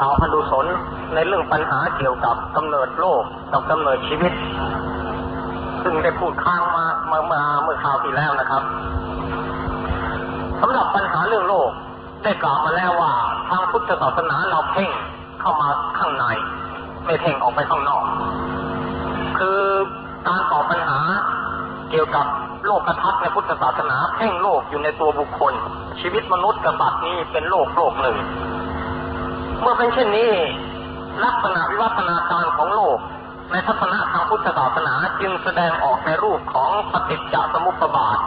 กล่าวพันธุสนในเรื่องปัญหาเกี่ยวกับกำเนิดโลกกับกำเนิดชีวิต ซึ่งได้พูดค้างมาเมื่อมาเมื่อคราวที่แล้วนะครับสำหรับปัญหาเรื่องโลกได้กล่าวมาแล้วว่าทางพุทธศาสนาเราเพ่งเข้ามาข้างใน ไม่เพ่งออกไปข้างนอก คือการตอบปัญหาเกี่ยวกับโลกกระทัศน์ในพุทธศาสนาเพ่งโลกอยู่ในตัวบุคคล ชีวิตมนุษย์กับสัตว์นี้เป็นโลกโลกหนึ่ง เมื่อเป็นเช่นนี้ ลักษณะวิวัฒนาการของโลก ในทัศนะทางพุทธศาสนาจึงแสดงออกในรูปของปฏิจจสมุปบาท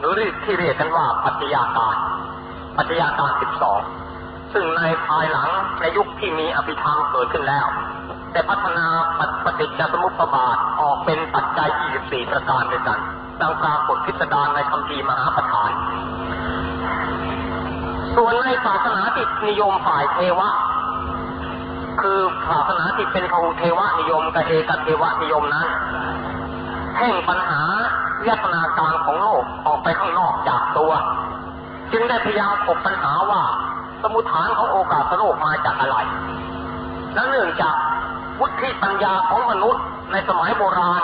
หรือที่เรียกกันว่าปัจจัยาการปัจจัยาการสิบสองซึ่งในภายหลังในยุคที่มีอภิธรรมเกิดขึ้นแล้วแต่พัฒนาปฏิจจสมุปบาทออกเป็นปัจจัย 24 ประการด้วยกันดังปรากฏพิสดารในคำพีร์มหาประธาน ส่วนในศาสนาที่นิยมฝ่ายเทวะ คือศาสนาที่เป็นพหุเทวนิยมกับเอกเทวนิยมนั้นแห่งปัญหาวิทยาการของโลกออกไปข้างนอกจากตัว จึงได้พยายามขบปัญหาว่าสมุทฐานของโอกาสโลกมาจากอะไร และเนื่องจากวุฒิปัญญาของมนุษย์ในสมัยโบราณ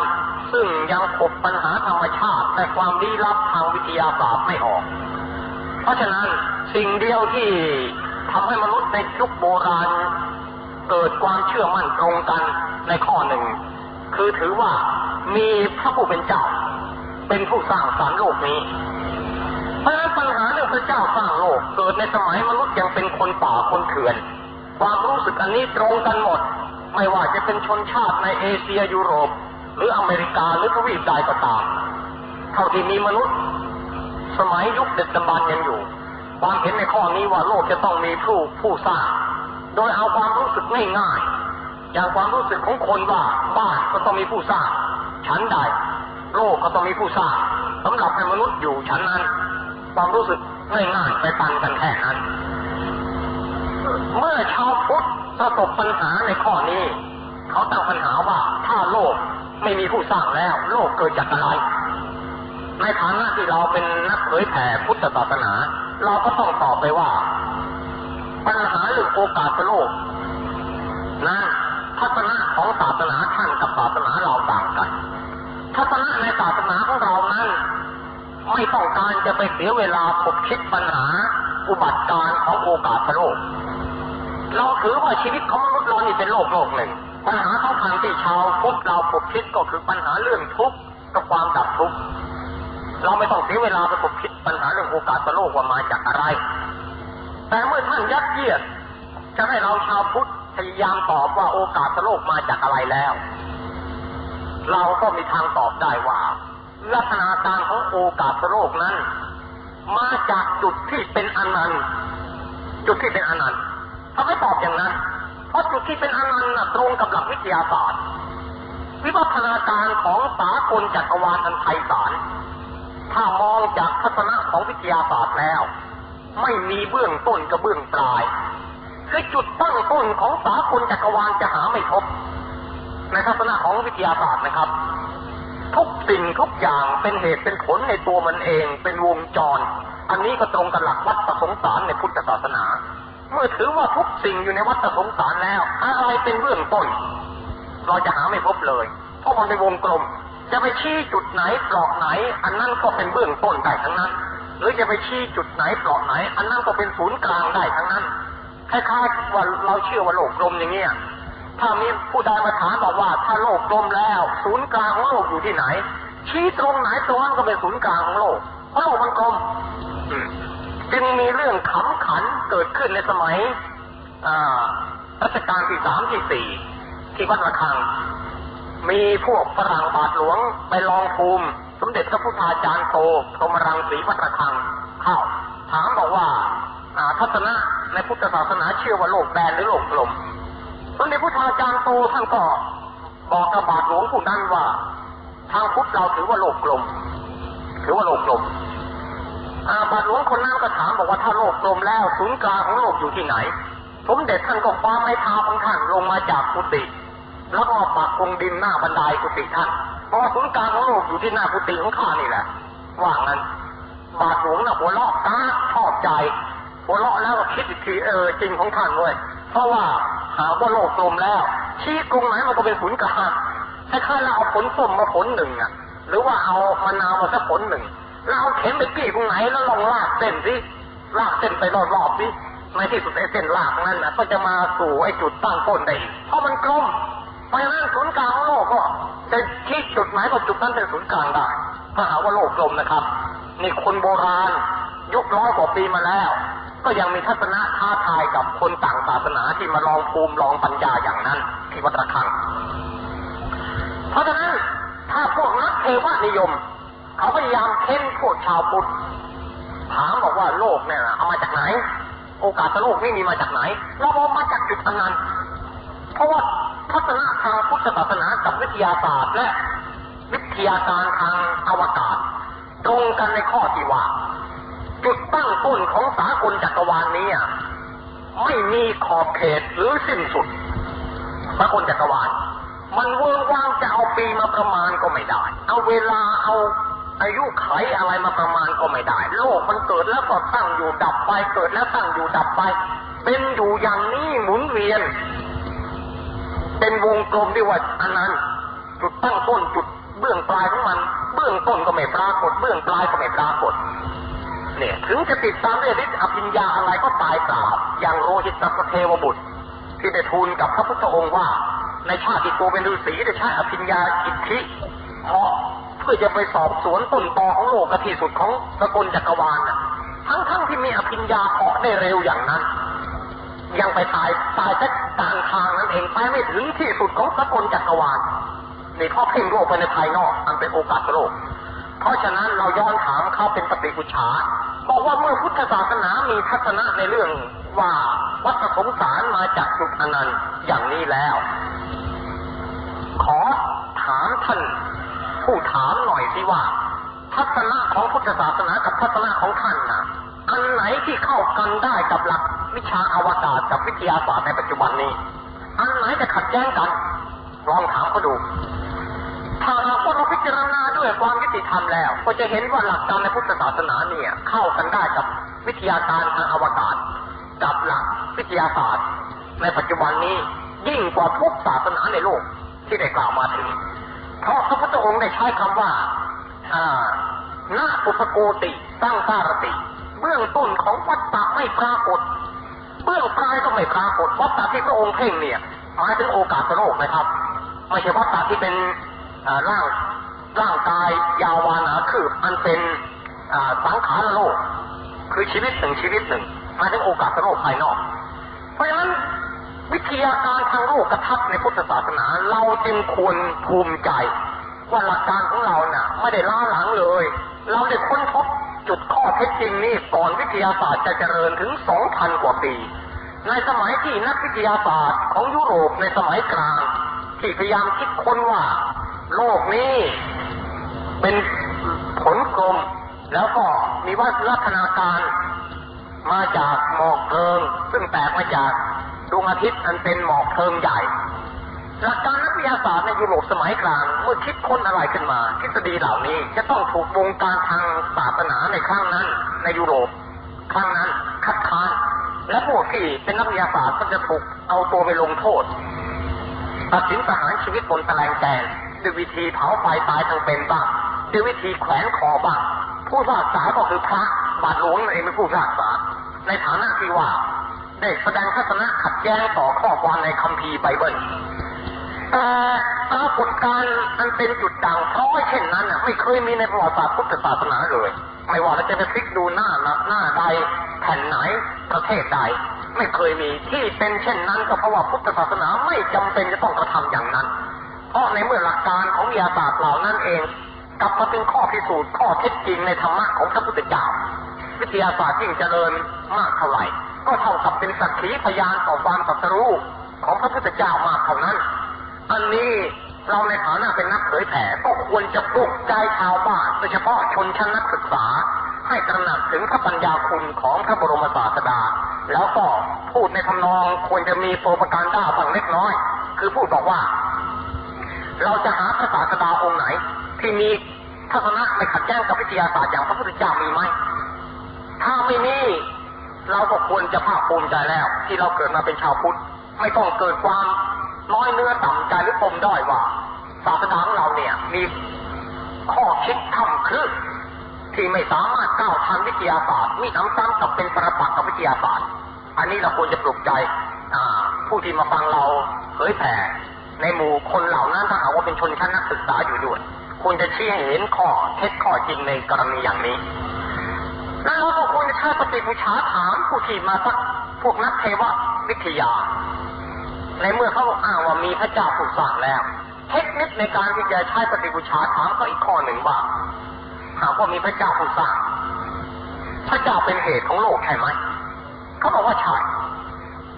ซึ่งยังขบปัญหาธรรมชาติและความลี้ลับทางวิทยาศาสตร์ไม่ออก เพราะฉะนั้นสิ่งเดียวที่ทำให้มนุษย์ในยุคโบราณ เกิดความเชื่อมั่นตรงกันในข้อหนึ่ง คือถือว่ามีพระผู้เป็นเจ้า เป็นผู้สร้างสรรค์โลกนี้ เพราะฉะนั้นปัญหาเรื่องพระเจ้าสร้างโลก เกิดในสมัยมนุษย์ยังเป็นคนป่าคนเถื่อน ความรู้สึกอันนี้ตรงกันหมด ไม่ว่าจะเป็นชนชาติในเอเชียยุโรป หรืออเมริกาหรือทวีปใดก็ตามเท่าที่มีมนุษย์ สมัยยุคเด็ดดำบรรยังอยู่ ความเห็นในข้อนี้ว่าโลกจะต้องมีผู้ผู้สร้าง โดยเอาความรู้สึกง่ายๆอย่างความรู้สึกของคนว่าบ้านก็ต้องมีผู้สร้างชั้นใด โลกก็ต้องมีผู้สร้างสำหรับให้มนุษย์อยู่ชั้นนั้น ความรู้สึกง่ายๆไปปันกันแค่นั้น เมื่อชาวพุทธประสบปัญหาในข้อนี้ เขาตั้งปัญหาว่าถ้าโลกไม่มีผู้สร้างแล้ว โลกเกิดจากอะไรในฐานะที่เราเป็นนักเผยแผ่พุทธศาสนา เราก็ต้องตอบไปว่า ปัญหาเรื่องโอกาสโลกนั้นทัศนะของศาสนาท่านกับศาสนาเราต่างกันทัศนะในศาสนาของเรานั้น ไม่ต้องการจะไปเสียเวลาพบคิดปัญหาอุบัติการของโอกาสโลก เราถือว่าชีวิตของมนุษย์เรานี่เป็นโลกโลกหนึ่งปัญหาสำคัญที่ชาวพุทธเราพบคิดก็คือปัญหาเรื่องทุกข์กับความดับทุกข์เราไม่ต้องเสียเวลาไปพบคิดปัญหาเรื่องโอกาสโลกว่ามาจากอะไร แต่เมื่อท่านยัดเยียดจะให้เราชาวพุทธพยายามตอบว่าโอกาสโลกมาจากอะไรแล้ว เราก็มีทางตอบได้ว่า ลักษณะการของโอกาสโลกนั้น มาจากจุดที่เป็นอนันต์จุดที่เป็นอนันต์ถ้าไม่ตอบอย่างนั้น เพราะจุดที่เป็นอนันต์น่ะตรงกับหลักวิทยาศาสตร์ วิวัฒนาการของสากลจักรวาลอันไพศาลถ้ามองจากทัศนะของวิทยาศาสตร์แล้ว ไม่มีเบื้องต้นกับเบื้องปลาย คือจุดตั้งต้นของสากลจักรวาลจะหาไม่พบในทัศนะของวิทยาศาสตร์นะครับ ทุกสิ่งทุกอย่างเป็นเหตุเป็นผลในตัวมันเองเป็นวงจร อันนี้ก็ตรงกับหลักวัฏสงสารในพุทธศาสนา เมื่อถือว่าทุกสิ่งอยู่ในวัฏสงสารแล้ว อะไรเป็นเบื้องต้น เราจะหาไม่พบเลย เพราะมันเป็นวงกลม จะไปชี้จุดไหนเปลาะไหน อันนั้นก็เป็นเบื้องต้นได้ทั้งนั้น หรือจะไปชี้จุดไหนเปลาะไหน อันนั้นก็เป็นศูนย์กลางได้ทั้งนั้นคล้ายๆว่าเราเชื่อว่าโลกกลมอย่างเงี้ยถ้ามีผู้ใดมาถามบอกว่า ถ้าโลกกลมแล้ว ศูนย์กลางของโลกอยู่ที่ไหน ชี้ตรงไหนตรงนั้นก็เป็นศูนย์กลางของโลกเพราะโลกมันกลมอืมจึงมีเรื่องขำขันเกิดขึ้นในสมัยอ่ารัชกาลที่สามที่สี่ที่วัดระฆัง มีพวกฝรั่งบาทหลวงไปลองภูมิ สมเด็จพระพุทธาจารย์โตพรมรังสีวัดระฆังเข้าถามบอกว่าอ่าทัศนะในพุทธศาสนาเชื่อว่าโลกแบนหรือโลกกลมสมเด็จพุทธาจารย์โตท่านก็บอกกับบาทหลวงผู้นั้นว่า ทางพุทธเราถือว่าโลกกลม ถือว่าโลกกลมอาบาทหลวงคนนั้นก็ถามบอกว่าถ้าโลกกลมแล้วศูนย์กลางของโลกอยู่ที่ไหน สมเด็จท่านก็คว้าไม้เท้าของท่านลงมาจากกุฏิ แล้วก็ปักคงดินหน้าบันไดกุฏิท่านเพราะศูนย์กลางของโลกอยู่ที่หน้ากุฏิของข้านี่แหละว่างั้นบาทหลวงน่ะหัวเราะตาชอบใจหัวเราะแล้วก็คิดอีกทีเออจริงของท่านเว้ยเพราะว่าหาว่าโลกกลมแล้ว ชี้กรุงไหนมันก็เป็นศูนย์กลางคล้ายๆเราเอาผลส้มมาผลหนึ่งอะ หรือว่าเอามะนาวมาสักผลหนึ่งเราเอาเข็มไปกี้ตรงไหนแล้วลองลากเส้นสิลากเส้นไปรอบๆสิในที่สุดไอ้เส้นลากนั้นนะก็จะมาสู่ไอ้จุดตั้งต้นได้เพราะมันกลม เพราะฉะนั้นศูนย์กลางโลกก็จะชี้จุดไหนก็จุดนั้นเป็นศูนย์กลางได้ถ้าหาว่าโลกกลมนะครับนี่คนโบราณยุคร้อยกว่าปีมาแล้ว ก็ยังมีทัศนะท้าทายกับคนต่างศาสนาที่มาลองภูมิลองปัญญาอย่างนั้นที่วัดระฆัง เพราะฉะนั้นถ้าพวกนักเทวนิยม เขาพยายามเค้นพวกชาวพุทธถามบอกว่าโลกเนี่ยเอามาจากไหน โอกาสโลกนี่มีมาจากไหนเราบอกมาจากจุดอันนั้นเพราะว่า ทัศนะทางพุทธศาสนากับวิทยาศาสตร์และวิทยาการทางอวกาศ ตรงกันในข้อที่ว่า จุดตั้งต้นของสากลจักรวาลนี้ไม่มีขอบเขตหรือสิ้นสุดสากลจักรวาล มันเวิร์ว่างจะเอาปีมาประมาณก็ไม่ได้ เอาเวลาเอาอายุไขอะไรมาประมาณก็ไม่ได้ โลกมันเกิดแล้วก็ตั้งอยู่ดับไป เกิดแล้วตั้งอยู่ดับไป เป็นอยู่อย่างนี้หมุนเวียน เป็นวงกลมที่ว่าอันนั้นจุดตั้งต้นจุดเบื้องปลายของมัน เบื้องต้นก็ไม่ปรากฏ เบื้องปลายก็ไม่ปรากฏ เนี่ยถึงจะติดตามด้วยฤทธิ์อภิญญาอะไรก็ตายเปล่าอย่างโรหิตสเทวบุตร ที่ได้ทูลกับพระพุทธองค์ว่า ในชาติที่ตัวเป็นฤาษีได้ใช้อภิญญาอิทธิเพราะเพื่อจะไปสอบสวนต้นตอของโลกที่สุดของสกลจักรวาลน่ะทั้งๆทที่มีอภิญญาเพาะได้เร็วอย่างนั้น ยังไปตายตายแค่ กลางทางนั้นเองไปไม่ถึงที่สุดของสกลจักรวาลนี่เขาเพ่งโลกไปในภายนอกอันเป็นโอกาสโลก เพราะฉะนั้นเราย้อนถามเขาเป็นปฏิกุชาบอกว่าเมื่อพุทธศาสนามีทัศนะในเรื่องว่าวัฏสงสารมาจากจุดอนันต์อย่างนี้แล้ว ขอถามท่านผู้ถามหน่อยสิว่า ทัศนะของพุทธศาสนากับทัศนะของท่านนะอันไหนที่เข้ากันได้กับหลัก วิชาอวกาศกับวิทยาศาสตร์ในปัจจุบันนี้ อันไหนจะขัดแย้งกัน ลองถามเขาดู ถ้าหากว่าเราพิจารณาด้วยความยุติธรรมแล้ว ก็จะเห็นว่าหลักการในพุทธศาสนาเนี่ย เข้ากันได้กับวิทยาการทางอวกาศ กับหลักวิทยาศาสตร์ ในปัจจุบันนี้ยิ่งกว่าทุกศาสนาในโลกที่ได้กล่าวมาถึง เพราะพระพุทธองค์ได้ใช้คำว่าอ่านาอุปโกติตั้งสารติ เบื้องต้นของวัฏฏะไม่ปรากฏ เบื้องปลายก็ไม่ปรากฏวัฏฏะที่พระองค์เพ่งเนี่ยหมายถึงโอกาสโลกนะครับ ไม่ใช่วัฏฏะที่เป็นร่างร่างกายยาววานาคืบอันเป็นสังขารโลก คือชีวิตหนึ่งชีวิตหนึ่งหมายถึงโอกาสโลกภายนอก เพราะฉะนั้นวิทยาการทางโลกกระทับในพุทธศาสนา เราจึงควรภูมิใจว่าหลักการของเราเน่ะ ไม่ได้ล้าหลังเลย เราได้ค้นพบ จุดข้อเท็จจริงนี้ก่อนวิทยาศาสตร์จะเจริญถึง2,000กว่าปี ในสมัยที่นักวิทยาศาสตร์ของยุโรปในสมัยกลาง ที่พยายามคิดค้นว่า โลกนี้เป็นผลกลม แล้วก็มีวัฒนาการมาจากหมอกเพลิง ซึ่งแตกมาจากดวงอาทิตย์อันเป็นหมอกเพลิงใหญ่ หลักการนักวิทยาศาสตร์ในยุโรปสมัยกลางเมื่อคิดค้นอะไรขึ้นมา ทฤษฎีเหล่านี้จะต้องถูกวงการทางศาสนาในครั้งนั้น ในยุโรปครั้งนั้นคัดค้านและพวกที่เป็นนักวิทยาศาสตร์ก็จะถูกเอาตัวไปลงโทษตัดสินประหารชีวิตบนตะแลงแกนด้วยวิธีเผาไฟตายทั้งเป็นบ้างด้วยวิธีแขวนคอบ้างผู้พิพากษาก็คือพระบาทหลวงนั่นเองเป็นผู้พิพากษาในฐานะที่ว่าได้แสดงทัศนะขัดแย้งต่อข้อความในคัมภีร์ไบเบิล แต่ปรากฏการณ์อันเป็นจุดด่างพร้อยเช่นนั้นน่ะไม่เคยมีในประวัติศาสตร์พุทธศาสนาเลย ไม่ว่าเราจะไปพลิกดูหน้าหน้าใดแผ่นไหนประเทศใด ไม่เคยมีที่เป็นเช่นนั้นก็เพราะว่าพุทธศาสนาไม่จำเป็นจะต้องกระทำอย่างนั้น เพราะในเมื่อหลักการของวิทยาศาสตร์เหล่านั้นเองกลับมาเป็นข้อพิสูจน์ข้อเท็จจริงในธรรมะของพระพุทธเจ้าวิทยาศาสตร์ยิ่งเจริญมากเท่าไหร่ ก็เท่ากับเป็นสักขีพยานต่อความตรัสรู้ของพระพุทธเจ้ามากเท่านั้น อันนี้เราในฐานะเป็นนักเผยแผ่ก็ควรจะปลุกใจชาวบ้านโดยเฉพาะชนชั้นนักศึกษา ให้ตระหนักถึงพระปัญญาคุณของพระบรมศาสดา แล้วก็พูดในทำนองควรจะมีโปรปการด้าบางเล็กน้อย คือพูดบอกว่า เราจะหาพระศาสดาองค์ไหน ที่มีทัศนะไม่ขัดแย้งกับวิทยาศาสตร์อย่างพระพุทธเจ้ามีไหมถ้าไม่มีเราก็ควรจะภาคภูมิใจแล้ว ที่เราเกิดมาเป็นชาวพุทธไม่ต้องเกิดความ น้อยเนื้อต่ำใจหรือปมด้อยว่าศาสนาของเราเนี่ยมีข้อคิดทำครึที่ไม่สามารถก้าวทันวิทยาศาสตร์มีน้ำซ้ำกับเป็นประปักษ์กับวิทยาศาสตร์ อันนี้เราควรจะปลุกใจผู้ที่มาฟังเราเผยแผ่ในหมู่คนเหล่านั้นถ้าหากว่าเป็นชนชั้นนักศึกษาอยู่ด้วยควรจะชี้ให้เห็นข้อเท็จข้อจริงในกรณีอย่างนี้แล้วเราก็ควรจะใช้ปฏิบูชาถามผู้ที่มาสักพวกนักเทววิทยา ในเมื่อเขาอ้างว่ามีพระเจ้าผู้สร้างแล้ว เทคนิคในการที่จะใช้ปฏิบูชาถามก็อีกข้อหนึ่งว่าหากว่ามีพระเจ้าผู้สร้าง พระเจ้าเป็นเหตุของโลกใช่ไหมเขาบอกว่าใช่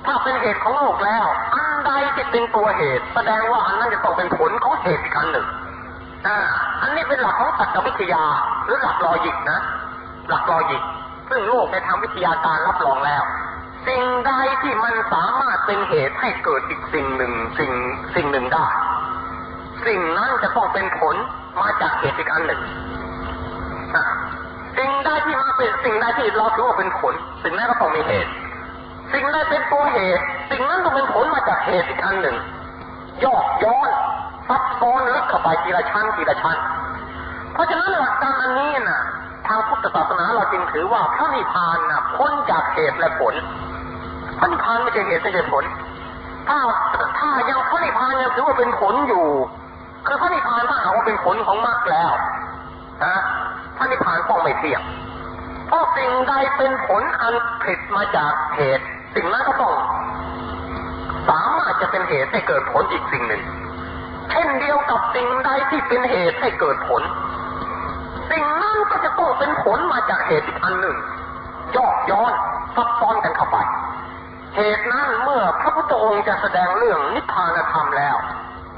ถ้าเป็นเหตุของโลกแล้ว อันใดที่เป็นตัวเหตุ แสดงว่าอันนั้นจะต้องเป็นผลของเหตุอีกอันหนึ่งอันนี้เป็นหลักของตรรกวิทยาหรือหลักลอยิกนะ หลักลอยิก ซึ่งโลกในทางวิทยาการรับรองแล้ว สิ่งใดที่มันสามารถเป็นเหตุให้เกิดอีกสิ่งหนึ่งสิ่งสิ่งหนึ่งได้ สิ่งนั้นจะต้องเป็นผลมาจากเหตุอีกอันหนึ่งสิ่งใดที่มาเป็นสิ่งใดที่เราถือว่าเป็นผล สิ่งนั้นก็ต้องมีเหตุ สิ่งใดเป็นตัวเหตุ สิ่งนั้นต้องเป็นผลมาจากเหตุอีกอันหนึ่งยอกย้อนซับซ้อนลึกเข้าไปทีละชั้นทีละชั้น เพราะฉะนั้นหลักการอันนี้น่ะทางพุทธศาสนาเราจึงถือว่าพระนิพพานน่ะพ้นจากเหตุและผล พระนิพพานไม่ใช่เหตุไม่ใช่ผล ถ้าถ้ายังพระนิพพานยังถือว่าเป็นผลอยู่ คือพระนิพพานถ้าหากว่าเป็นผลของมรรคแล้วนะพระนิพพานต้องไม่เที่ยงเพราะสิ่งใดเป็นผลอันผิดมาจากเหตุ สิ่งนั้นก็ต้องสามารถจะเป็นเหตุให้เกิดผลอีกสิ่งหนึ่ง เช่นเดียวกับสิ่งใดที่เป็นเหตุให้เกิดผล สิ่งนั้นก็จะต้องเป็นผลมาจากเหตุอีกอันหนึ่งยอกย้อนซับซ้อนกันเข้าไป เหตุนั้นเมื่อพระพุทธองค์จะแสดงเรื่องนิพพานธรรมแล้ว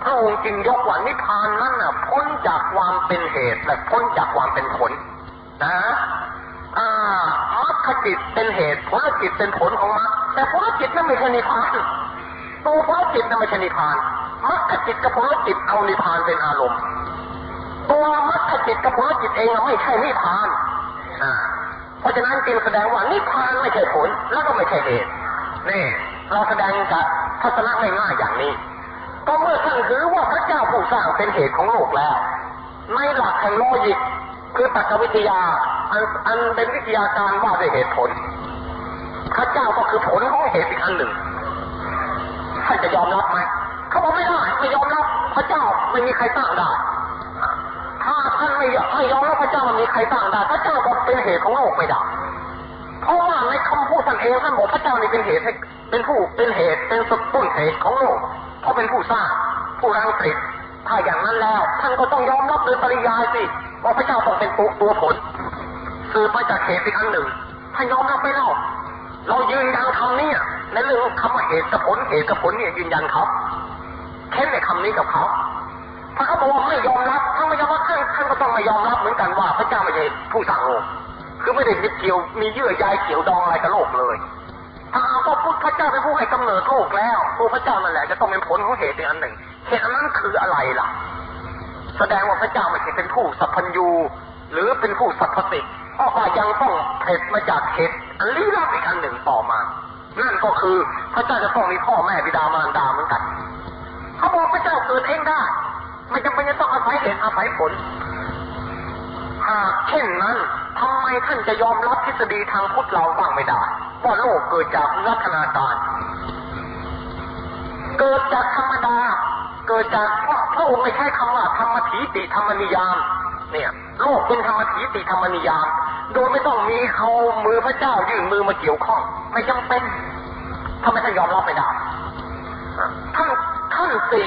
พระองค์จึงยกว่านิพพานนั้นน่ะพ้นจากความเป็นเหตุและพ้นจากความเป็นผล นะอ่ามรรคจิตเป็นเหตุผลจิตเป็นผลของมรรคแต่ผลจิตนั้นไม่ใช่นิพพานตัวผลจิตนั้นไม่ใช่นิพพานมรรคจิตกับผลจิตเอานิพพานเป็นอารมณ์ ตัวมรรคจิตกับผลจิตเองไม่ใช่นิพพานอ่าเพราะฉะนั้นจึงแสดงว่านิพพานไม่ใช่ผลแล้วก็ไม่ใช่เหตุ นี่เราแสดงกับทัศนะง่ายๆอย่างนี้ ก็เมื่อท่านถือว่าพระเจ้าผู้สร้างเป็นเหตุของโลกแล้ว ในหลักแห่งโลยิกคือตรรกวิทยาอันอันเป็นวิทยาการว่าด้วยเหตุผล พระเจ้าก็คือผลของเหตุอีกอันหนึ่งท่านจะยอมรับไหมเขาบอกไม่ได้ไม่ยอมรับพระเจ้าไม่มีใครสร้างได้ถ้าท่านไม่ยอมไม่ยอมรับพระเจ้ามันมีใครสร้างได้พระเจ้าก็เป็นเหตุของโลกไม่ได้ คำพูดท่านเองท่านบอกพระเจ้านี่เป็นเหตุให้เป็นผู้เป็นเหตุเป็นสต้นเหตุของโลกเพราะเป็นผู้สร้างผู้รังสรรค์ถ้าอย่างนั้นแล้ว ท่านก็ต้องยอมรับโดยปริยายสิว่าพระเจ้าต้องเป็นตัวตัวผลสืบมาจากเหตุอีกอันหนึ่งท่านยอมรับไม่เล่าเรายืนยันคำนี้ในเรื่องคำว่าเหตุกับผลเหตุกับผลเนี่ยยืนยันเขาเค้นในคำนี้กับเขาถ้าเขาบอกว่าไม่ยอมรับถ้าไม่ยอมรับท่านท่านก็ต้องไม่ยอมรับเหมือนกันว่าพระเจ้าไม่ใช่ผู้สร้างโลก คือไม่ได้ยึดเกี่ยวมีเยื่อใยเกี่ยวดองอะไรกับโลกเลยถ้าหากว่าพุทธพระเจ้าเป็นผู้ให้กำเนิดโลกแล้วตัวพระเจ้านั่นแหละจะต้องเป็นผลของเหตุอันหนึ่งเหตุอันนั้นคืออะไรล่ะ แสดงว่าพระเจ้าไม่ใช่เป็นผู้สัพพัญญูหรือเป็นผู้สัพพสิทธิ์เพราะว่ายังต้องเผ็ดมาจากเหตุอันลี้ลับอีกอันหนึ่งต่อมา นั่นก็คือพระเจ้าจะต้องมีพ่อแม่บิดามารดาเหมือนกันเขาบอกพระเจ้าเกิดเองได้ไม่จำเป็นจะต้องอาศัยเหตุอาศัยผลหากเช่นนั้น ทำไมท่านจะยอมรับทฤษฎีทางพุทธเราบ้างไม่ได้ ว่าโลกเกิดจากลักษณะการ เกิดจากธรรมดา เกิดจากพระพระองค์ไม่ใช้คำว่าธรรมถีติธรรมนิยาม เนี่ยโลกเป็นธรรมถีติธรรมนิยาม โดยไม่ต้องมีเขามือพระเจ้ายื่นมือมาเกี่ยวข้อง ไม่จำเป็นทำไมท่านยอมรับไม่ได้ท่านท่านสิ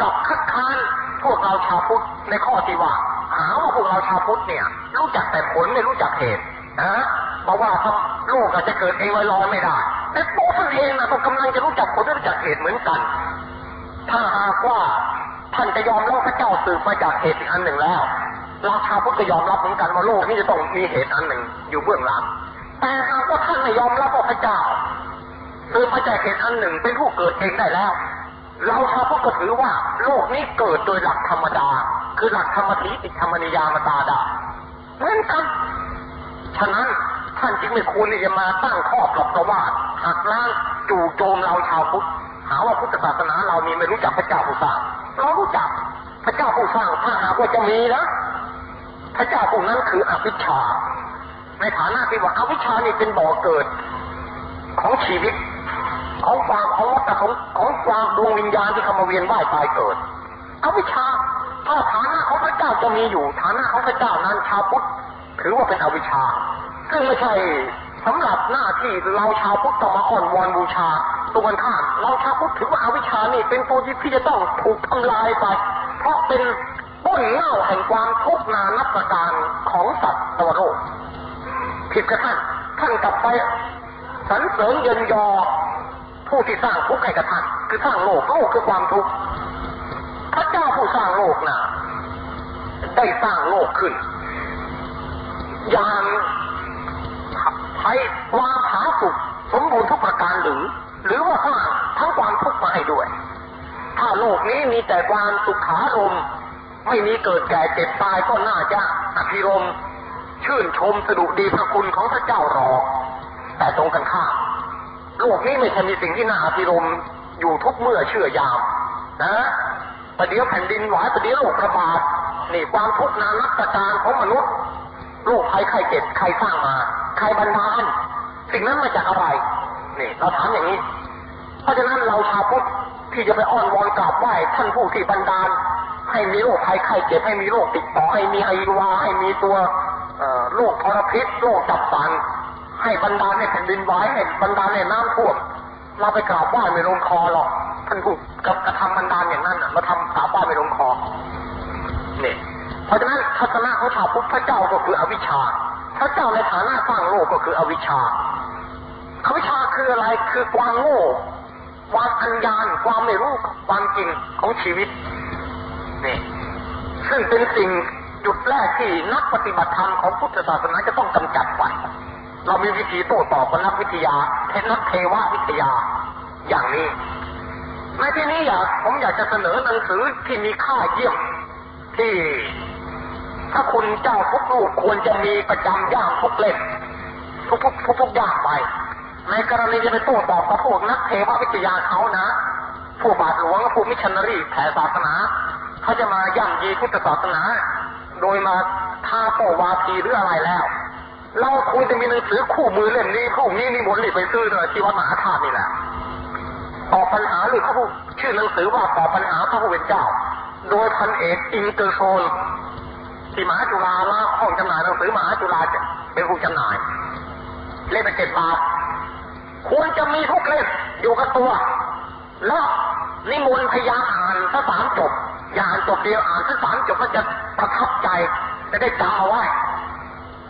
กับคัดค้านพวกเราชาวพุทธในข้อที่ว่า หาว่าพวกเราชาวพุทธเนี่ย รู้จักแต่ผลไม่รู้จักเหตุนะเพราะว่าทำโลกอาจจะเกิดเองลอยๆไม่ได้ แต่ตัวท่านเองนะต้องกำลังจะรู้จักผลรู้จักเหตุเหมือนกัน ถ้าหากว่าท่านจะยอมรับพระเจ้าสืบมาจากเหตุอีกอันหนึ่งแล้วเราชาวพุทธก็ยอมรับเหมือนกันว่าโลกนี้จะต้องมีเหตุอันหนึ่งอยู่เบื้องหลังแต่หากว่าท่านไม่ยอมรับว่าพระเจ้าสืบมาจากเหตุอันหนึ่งเป็นผู้เกิดเองได้แล้ว เราชาวพุทธก็ถือว่า โลกนี้เกิดโดยหลักธรรมดา คือหลักธรรมทิติธรรมนิยามตาดาเหมือนกัน ฉะนั้นท่านจึงไม่ควรที่จะมาตั้งข้อปรับประวาทหักล้างจู่โจมเราชาวพุทธหาว่าพุทธศาสนาเรานี่ไม่รู้จักพระเจ้าผู้สร้างเรารู้จักพระเจ้าผู้สร้างถ้าหากว่าจะมีนะพระเจ้าผู้นั้นคืออวิชา ในฐานะที่ว่าอวิชชานี่เป็นบ่อเกิด ของชีวิต ของความของวัฏของของความดวงวิญญาณที่เข้ามาเวียนว่ายตายเกิดอวิชชา ถ้าฐานะของพระเจ้าจะมีอยู่ฐานะของพระเจ้านั้นชาวพุทธถือว่าเป็นอวิชชา ซึ่งไม่ใช่สำหรับหน้าที่เราชาวพุทธต้องมาอ่อนวอนบูชาตรงกันข้ามเราชาวพุทธถือว่าอาวิชชานี่เป็นตัวที่จะต้องถูกทำลายไป เพราะเป็นต้นเง่าแห่งความทุกข์นานับประการของสัตว์ตัวโลกผิดกับท่านท่านกลับไปสรรเสริญเยินยอ ผู้ที่สร้างทุกข์ให้กับท่านคือสร้างโลกโลกคือความทุกข์ พระเจ้าผู้สร้างโลกน่ะ ได้สร้างโลกขึ้น อย่างไทยความผาสุกสมบูรณ์ทุกประการหรือ หรือว่าสร้างทั้งความทุกข์มาให้ด้วย ถ้าโลกนี้มีแต่ความสุขารมไม่มีเกิดแก่เจ็บตายก็น่าจะอภิรมชื่นชมสดุดีพระคุณของพระเจ้าหรอกแต่ตรงกันข้ามโลกนี้ไม่ใช่มีสิ่งที่น่าอภิรมอยู่ทุกเมื่อเชื่อยามนะ ประเดี๋ยวแผ่นดินไหวประเดี๋ยวโรคระบาดนี่ความทุกข์นานับประการของมนุษย์โรคภัยไข้เจ็บใครสร้างมา ใครบันดาลสิ่งนั้นมาจากอะไรนี่เราถามอย่างนี้ เพราะฉะนั้นเราชาวพุทธที่จะไปอ้อนวอนกราบไหว้ท่านผู้ที่บันดาล ให้มีโรคภัยไข้เจ็บให้มีโรคติดต่อให้มีไอวาให้มีตัวเอ่อโรคทรพิษโรคจับสันให้บรรดาให้แผ่นดินไหวให้บรรดาให้น้ำท่วมเราไปกราบไหว้ไม่ลงคอหรอกท่านผู้ กับกระทำบรรดาลอย่างนั้นน่ะมาทำกราบไหว้ไม่ลงคอเนี่ยเพราะฉะนั้นทัศนะของชาวพุทธพระเจ้าก็คืออวิชชา พระเจ้าในฐานะสร้างโลกก็คืออวิชชาอวิชชาคืออะไรคือความโง่ความอัญญานความไม่รู้ความจริงของชีวิตนี่ซึ่งเป็นสิ่งจุดแรกที่นักปฏิบัติธรรมของพุทธศาสนาจะต้องกำจัดไปเรามีวิธีโต้ตอบกับนักวิทยาเทนักเทววิทยาอย่างนี้ ในที่นี้อยากผมอยากจะเสนอหนังสือที่มีค่าเยี่ยมที่ ถ้าคุณเจ้าทุกลูกควรจะมีประจำย่างทุกเล่มทุกทุกทุกทุกอย่างไป ในกรณีจะไปโต้ตอบกับพวกนักเทววิทยาเขานะ ผู้บาทหลวงผู้มิชันนารีแผ่ศาสนาเขาจะมาย่ำยีพุทธศาสนา โดยมาท้าโตวาทีหรืออะไรแล้ว เราควรจะมีหนังสือคู่มือเล่มนี้คู่นี้นี่มนต์รีไปซื้อเลยที่วัดมหาธาตุนี่แหละ ตอบปัญหาหรือพระผู้ชื่อหนังสือว่าตอบปัญหาพระผู้เป็นเจ้า โดยพันเอกอินเตอร์โซนที่มหาจุฬาละห้องจำหน่ายหนังสือมหาจุฬาเป็นผู้จำหน่าย เล่มละเจ็ดบาทควรจะมีทุกเล่มอยู่กับตัว แล้วนิมนต์พยายามอ่านถ้าสามจบอย่าอ่านจบเดียวอ่านถ้าสามจบมันจะประทับใจจะได้จำเอาไว้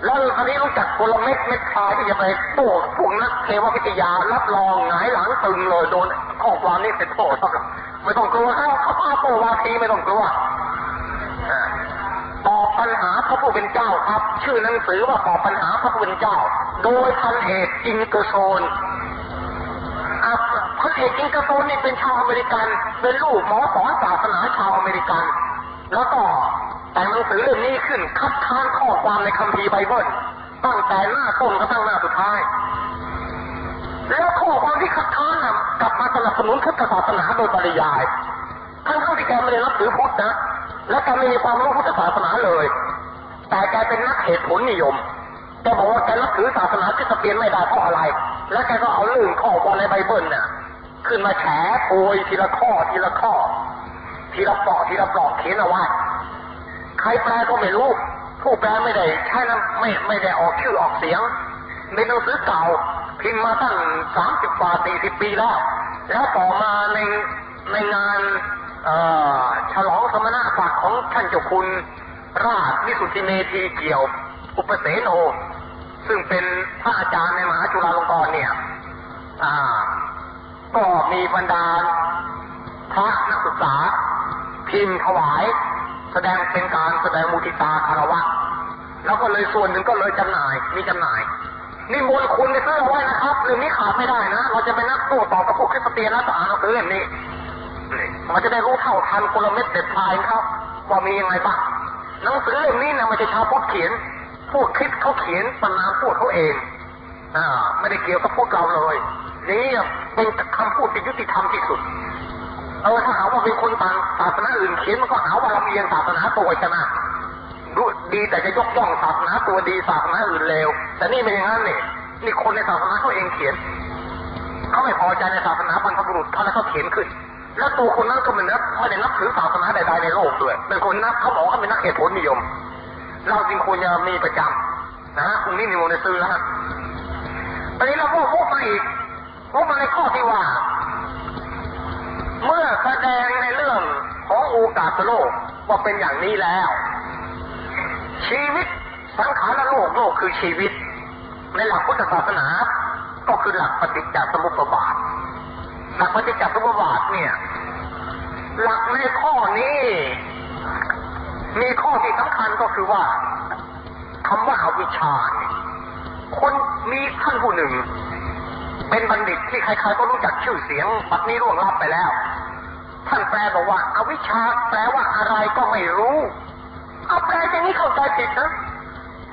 แล้วอันนี้รู้จักกลเม็ดเม็ดพลายที่จะไปโต้พวกนักเทววิทยารับรองหงายหลังตึงเลยโดนข้อความนี้เป็นโทษไม่ต้องกลัวเขาเขาพาโตวาทีไม่ต้องกลัวตอบปัญหาพระผู้เป็นเจ้าครับ ชื่อหนังสือว่าตอบปัญหาพระผู้เป็นเจ้า โดยพันเอกอิงเกอร์ซอลอะพันเอกอิงเกอร์ซอลนี่เป็นชาวอเมริกัน เป็นลูกหมอสอนศาสนาชาวอเมริกัน แล้วก็ แต่งหนังสือเล่มนี้ขึ้นคัดค้านข้อความในคัมภีร์ไบเบิลตั้งแต่หน้าต้นกระทั่งหน้าสุดท้าย แล้วข้อความที่คัดค้านนะกลับมาสนับสนุนพุทธศาสนาโดยปริยายทั้งทั้งที่แกไม่ได้รับถือพุทธนะ และแกไม่มีความรู้พุทธศาสนาเลย แต่แกเป็นนักเหตุผลนิยมแกบอกว่าแกรับถือศาสนาคริสเตียนไม่ได้เพราะอะไร และแกก็เอาเรื่องข้อความในไบเบิลน่ะขึ้นมาแฉโพยทีละข้อทีละข้อ ทีละปลอกทีละปลอกเขียนเอาไว้ ใครแปลก็ไม่รู้ ผู้แปลไม่ได้ใช่นะไม่ไม่ได้ออกชื่อออกเสียงเป็นหนังสือเก่าพิมพ์มาตั้งสามสิบกว่าสี่สิบปีแล้ว แล้วต่อมาในในงานฉลองสมณศักดิ์ของท่านเจ้าคุณ ราชวิสุทธิเมธีเกี่ยว อุปเสนโนซึ่งเป็นพระอาจารย์ในมหาจุฬาลงกรณ์เนี่ยก็มีบรรดาพระนักศึกษา พิมพ์ถวาย แสดงเป็นการแสดงมุทิตาคารวะ แล้วก็เลยส่วนหนึ่งก็เลยจำหน่าย มีจำหน่าย นี่มนต์คุณไปซื้อเอาไว้นะครับเรื่องนี้ขาดไม่ได้นะ เราจะเป็นนักโต้ต่อกับพวกคริสเตียนแล้วจะอ่านหนังสือเล่มนี้ มันจะได้รู้เท่าทันกลเม็ดเด็ดพายเขาว่ามียังไงบ้าง หนังสือเล่มนี้นะม่ใช่ชาวพุทธเขียน พวกคริสเขาเขียนประนามพวกเขาเองอ่าไม่ได้เกี่ยวกับพวกเราเลย นี่เป็นคำพูดที่ยุติธรรมที่สุด เออถ้าหาว่าเป็นคนต่างศาสนาอื่นเขียนมันก็หาว่าลำเอียงศาสนาตัวช่ไหมดูดีแต่จะยกย่องศาสนาตัวดีศาสนาอื่นเลวแต่นี่ไม่อย่างนั้นนี่นี่คนในศาสนาเขาเองเขียนเขาไม่พอใจในศาสนาบรรพบุรุษเขาเลยเขาเขียนขึ้น แล้วตัวคนนั้นก็ไม่นับไม่ได้นับถือศาสนาใดๆในโลกด้วยเป็นคนนับเขาบอกเขาเป็นนักเหตุผลนิยม เราจริงควรจะมีประจำนะฮะพรุ่งนี้มีโมในซื้อแล้วฮะตอนนี้เราพูดพูดมาอีกพูดมาในข้อที่ว่า เมื่อแสดงในเรื่องของโอกาสโลกว่าเป็นอย่างนี้แล้ว ชีวิตสังขารโลกโลกคือชีวิต ในหลักพุทธศาสนา ก็คือหลักปฏิจจสมุปบาท หลักปฏิจจสมุปบาทเนี่ย หลักในข้อนี้ มีข้อที่สำคัญก็คือว่าคำว่าอวิชชาเนี่ยคนมีท่านผู้หนึ่ง เป็นบัณฑิตที่ใครๆก็รู้จักชื่อเสียงปัดนี้ร่วงลับไปแล้ว ท่านแปลบอกว่าอาวิชชาแปลว่าอะไรก็ไม่รู้ เอาแปลอย่างนี้เข้าใจผิดนะ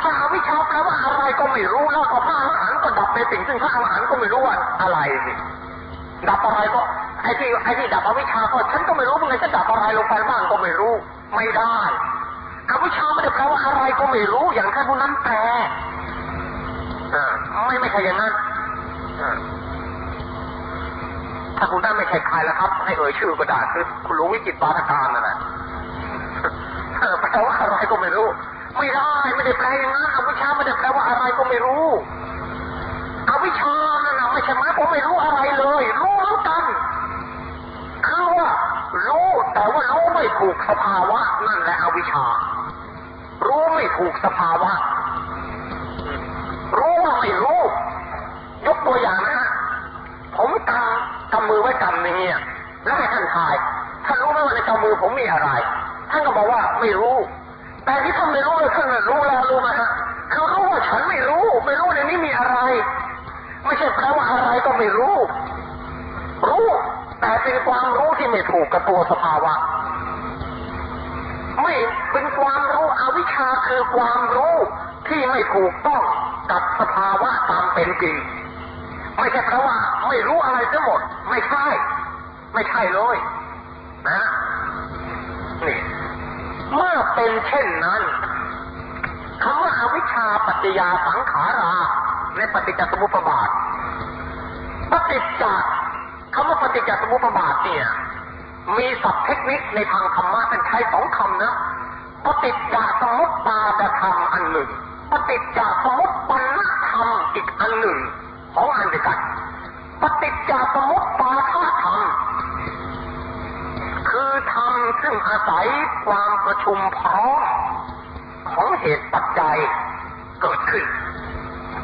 ถ้าอาวิชชาแปลว่าอะไรก็ไม่รู้แล้วก็พระอรหันต์ก็ดับในสิ่งซึ่งพระอรหันต์ก็ไม่รู้ว่าอะไรนี่ดับอะไรก็ไอ้ที่ไอ้ที่ดับอวิชชาก็ฉันก็ไม่รู้มึงไงจะดับอะไรลงไปบ้างก็ไม่รู้ ไม่ได้อวิชชาไม่ได้แปลว่าอะไรก็ไม่รู้อย่างท่านผู้นั้นแปลอ่าไม่ไม่ใช่อย่างนั้นอ่า ถ้าคุณได้ไม่ใช่ใครแล้วครับ ให้เอ่ยชื่อก็ได้คือคุณหลวงวิจิตปาทการนั่นแหละแปลว่าอะไรก็ไม่รู้ ไม่ได้ไม่ได้แปลอย่างนั้นอวิชชาไม่ได้แปลว่าอะไรก็ไม่รู้อวิชชานั่นนะไม่ใช่ไหมผมไม่รู้อะไรเลย รู้เหมือนกันคือว่ารู้แต่ว่ารู้ไม่ถูกสภาวะนั่นแหละอวิชชา รู้ไม่ถูกสภาวะ รู้ว่าไม่รู้ ยกตัวอย่างนะำกำมือไว้กำนี้อะแล้วให้ท่านทายท่านรู้ไหมว่าในกำมือผมมีอะไร ท่านก็บอกว่าไม่รู้ แต่ที่ท่านไม่รู้เลยท่านรู้แล้วรู้ไหมฮะคือเขาว่าฉันไม่รู้ ไม่รู้ในนี้มีอะไร ไม่ใช่แปลว่าอะไรก็ไม่รู้ รู้แต่เป็นความรู้ที่ไม่ถูกกับตัวสภาวะ ไม่เป็นความรู้อวิชชาคือความรู้ที่ไม่ถูกต้องกับสภาวะตามเป็นจริง ไม่ใช่เพราะว่าไม่รู้อะไรทั้งหมด ไม่ใช่ไม่ใช่เลยนะนี่เมื่อเป็นเช่นนั้นคำว่าอวิชชาปัจจยาสังขาราในปฏิจจสมุปบาทปฏิจจคำว่าปฏิจจสมุปบาทเนี่ยมีศัพท์เทคนิคในทางธรรมะเป็นใช้สองคำนะปฏิจจสมุปบาทธรรมอันหนึ่งปฏิจจสมุปปนธรรมอีกอันหนึ่ง สองอันด้วยกันปฏิจจสมุปบาทธรรมคือธรรมซึ่งอาศัยความประชุมพร้อมของเหตุปัจจัยเกิดขึ้น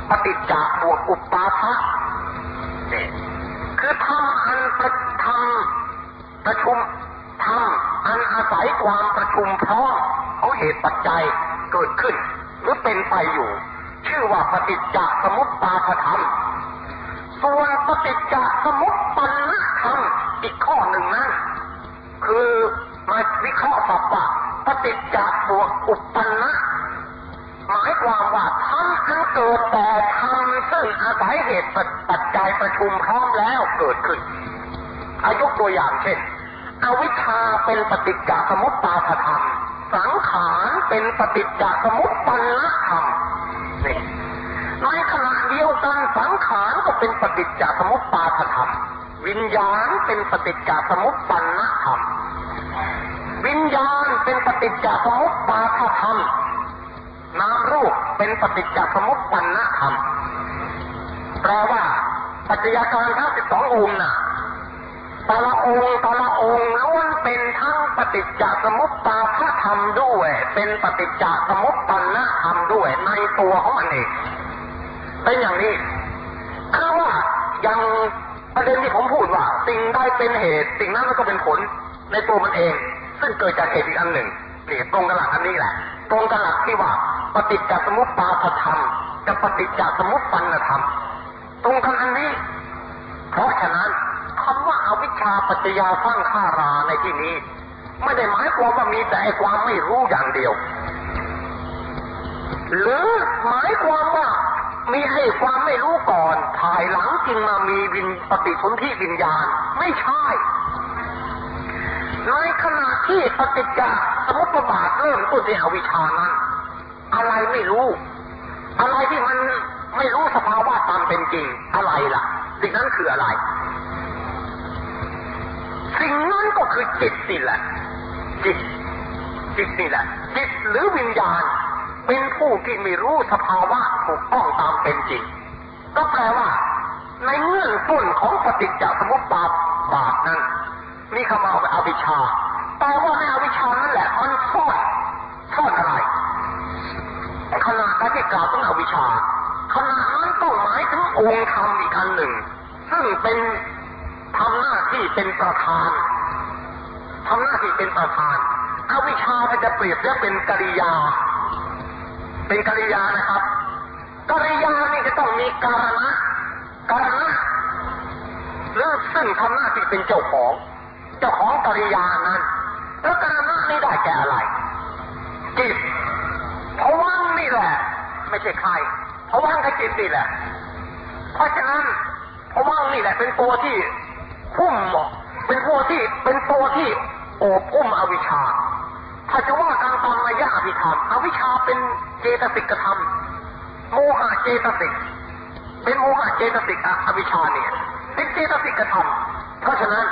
ปฏิจจบวกอุปปาทะเนี่ยคือธรรมอันประธรรมประชุมธรรมอันอาศัยความประชุมพร้อมของเหตุปัจจัยเกิดขึ้น หรือเป็นไปอยู่ ชื่อว่าปฏิจจสมุปบาทธรรม ส่วนปฏิจจสมุปปนธรรมอีกข้อหนึ่งนั้นคือมาวิเคราะห์ศัพท์ว่าปฏิจจบวกอุปปนะหมายความว่าธรรมอันเกิดแต่ธรรมซึ่งอาศัยเหตุปัจจัยประชุมพร้อมแล้วเกิดขึ้นอายกตัวอย่างเช่น อวิชชาเป็นปฏิจจสมุปบาธรรม สังขารเป็นปฏิจจสมุปปนธรรมนี่ในขณะเดียวกันสังขาร เป็นปฏิจจสมุปบาทธรรม วิญญาณเป็นปฏิจจสมุปปนธรรม วิญญาณเป็นปฏิจจสมุปบาทธรรม นามรูปเป็นปฏิจจสมุปปนธรรม แปลว่าปัจจัยการทั้งสิบสององค์น่ะแต่ละองค์แต่ละองค์ล้วนเป็นทั้งปฏิจจสมุปบาทธรรมด้วย เป็นปฏิจจสมุปปนธรรมด้วยในตัวของมันเองเป็นอย่างนี้ เด็นที่ผมพูดว่า สิ่งใดเป็นเหตุ สิ่งนั้นก็เป็นผลในตัวมันเอง ซึ่งเกิดจากเหตุอีกอันหนึ่งนี่ตรงกันหลักอันนี้แหละ ตรงกันหลักที่ว่า ปฏิจจสมุปบาทธรรมกับปฏิจจสมุปปนธรรม ตรงกันอันนี้ เพราะฉะนั้นคำว่าอาวิชชาปัจจยาสร้างข้าราในที่นี้ ไม่ได้หมายความว่ามีแต่ความไม่รู้อย่างเดียว หรือหมายความว่า มีให้ความไม่รู้ก่อนภายหลังจึงมามีวินปฏิสนธิวิญญาณ ไม่ใช่ในขณะที่ปฏิจจสมุปบาทเริ่มต้นในอวิชชานั้น อะไรไม่รู้ อะไรที่มันไม่รู้สภาวะตามเป็นจริงอะไรล่ะ สิ่งนั้นคืออะไร สิ่งนั้นก็คือจิตนี่แหละ จิต จิตนี่แหละ จิตหรือวิญญาณ เป็นผู้ที่ไม่ รู้สภาวะถูกต้องตามเป็นจริง ก็แปลว่า ในเงื่อนต้นของปฏิจจสมุปบาทบาทนั้นนี่คำเอาอวิชชาแปลว่าในอวิชชานั่นแหละมันซ่อนซ่อนอะไรขณะที่กล่าวถึงอวิชชาขณะนั้นต้องหมายถึงองค์ธรรมอีกอันหนึ่ง ซึ่งเป็นทำหน้าที่เป็นประธานทำหน้าที่เป็นประธานอวิชชาจะเปรียบเทียบเป็นกริยา เป็นกริยานะครับกริยานี่จะต้องมีการณะการณะหรือซึ่งทำหน้าที่เป็นเจ้าของ เจ้าของกริยานั้น แล้วการณะนี่ได้แก่อะไรจิตเพราะว่างนี่แหละ ไม่ใช่ใครเพราะว่างกับจิตนี่แหละ เพราะฉะนั้นเพราะว่างนี่แหละ เป็นตัวที่หุ้มเป็นตัวที่เป็นตัวที่โอบอุ้มอวิชชาถ้าจะว่าการตามมายาอภิธรรมอวิชชาเป็น ตสิกธรรมโมหะเจตสิก เป็นโมหะเจตสิกอะอวิชชาเนี่ยเป็นเจตสิกธรรมเพราะฉะนั้น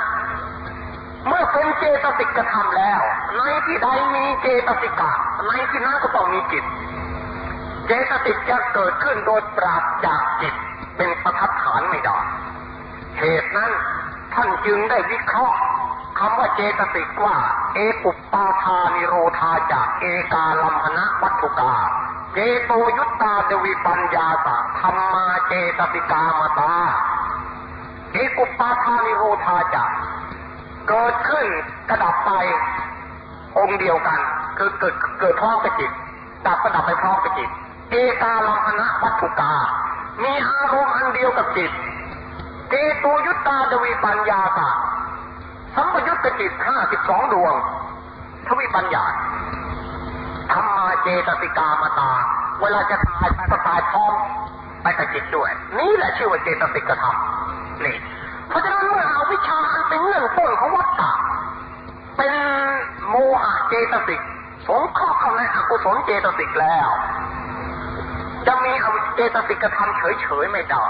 เมื่อเป็นเจตสิกธรรมแล้ว ในที่ใดมีเจตสิกะในที่นั้นก็ต้องมีจิต เจตสิกจะเกิดขึ้นโดยปราศจากจิตเป็นประทัดฐานไม่ได้เหตุนั้นท่านจึงได้วิเคราะห์คำว่าเจตสิกว่า เอปุปปาทานิโรธาจากเอกาลัมพนะวัตถุกา เจโตยุตตาเดวิปัญญาตะธรรมาเจตสิกามตาเอกุปาทานิโรธาจากเกิดขึ้นกระดับไปองค์เดียวกันคือเกิดเกิดพร้อมกับจิต ดับกระดับไปพร้อมกับจิต เอกาลัมพนะวัตถุกา มีอารมณ์อันเดียวกับจิตเจโตยุตตาดวีปัญญาตะสัมปยุตตจิตห้าสิบสองดวงทวิปัญญาธรรมา เจตสิกามตา เวลาจะตายก็ตายพร้อมไปกับจิตด้วย นี่แหละชื่อว่าเจตสิกธรรมนี่เพราะฉะนั้นเมื่อเอาวิชาอันเป็นเงื่อนต้นของวัฏฏะเป็นโมหะเจตสิกสงเคราะห์เข้าในอกุศลเจตสิกแล้ว จะมีอเจตสิกธรรมเฉยๆไม่ได้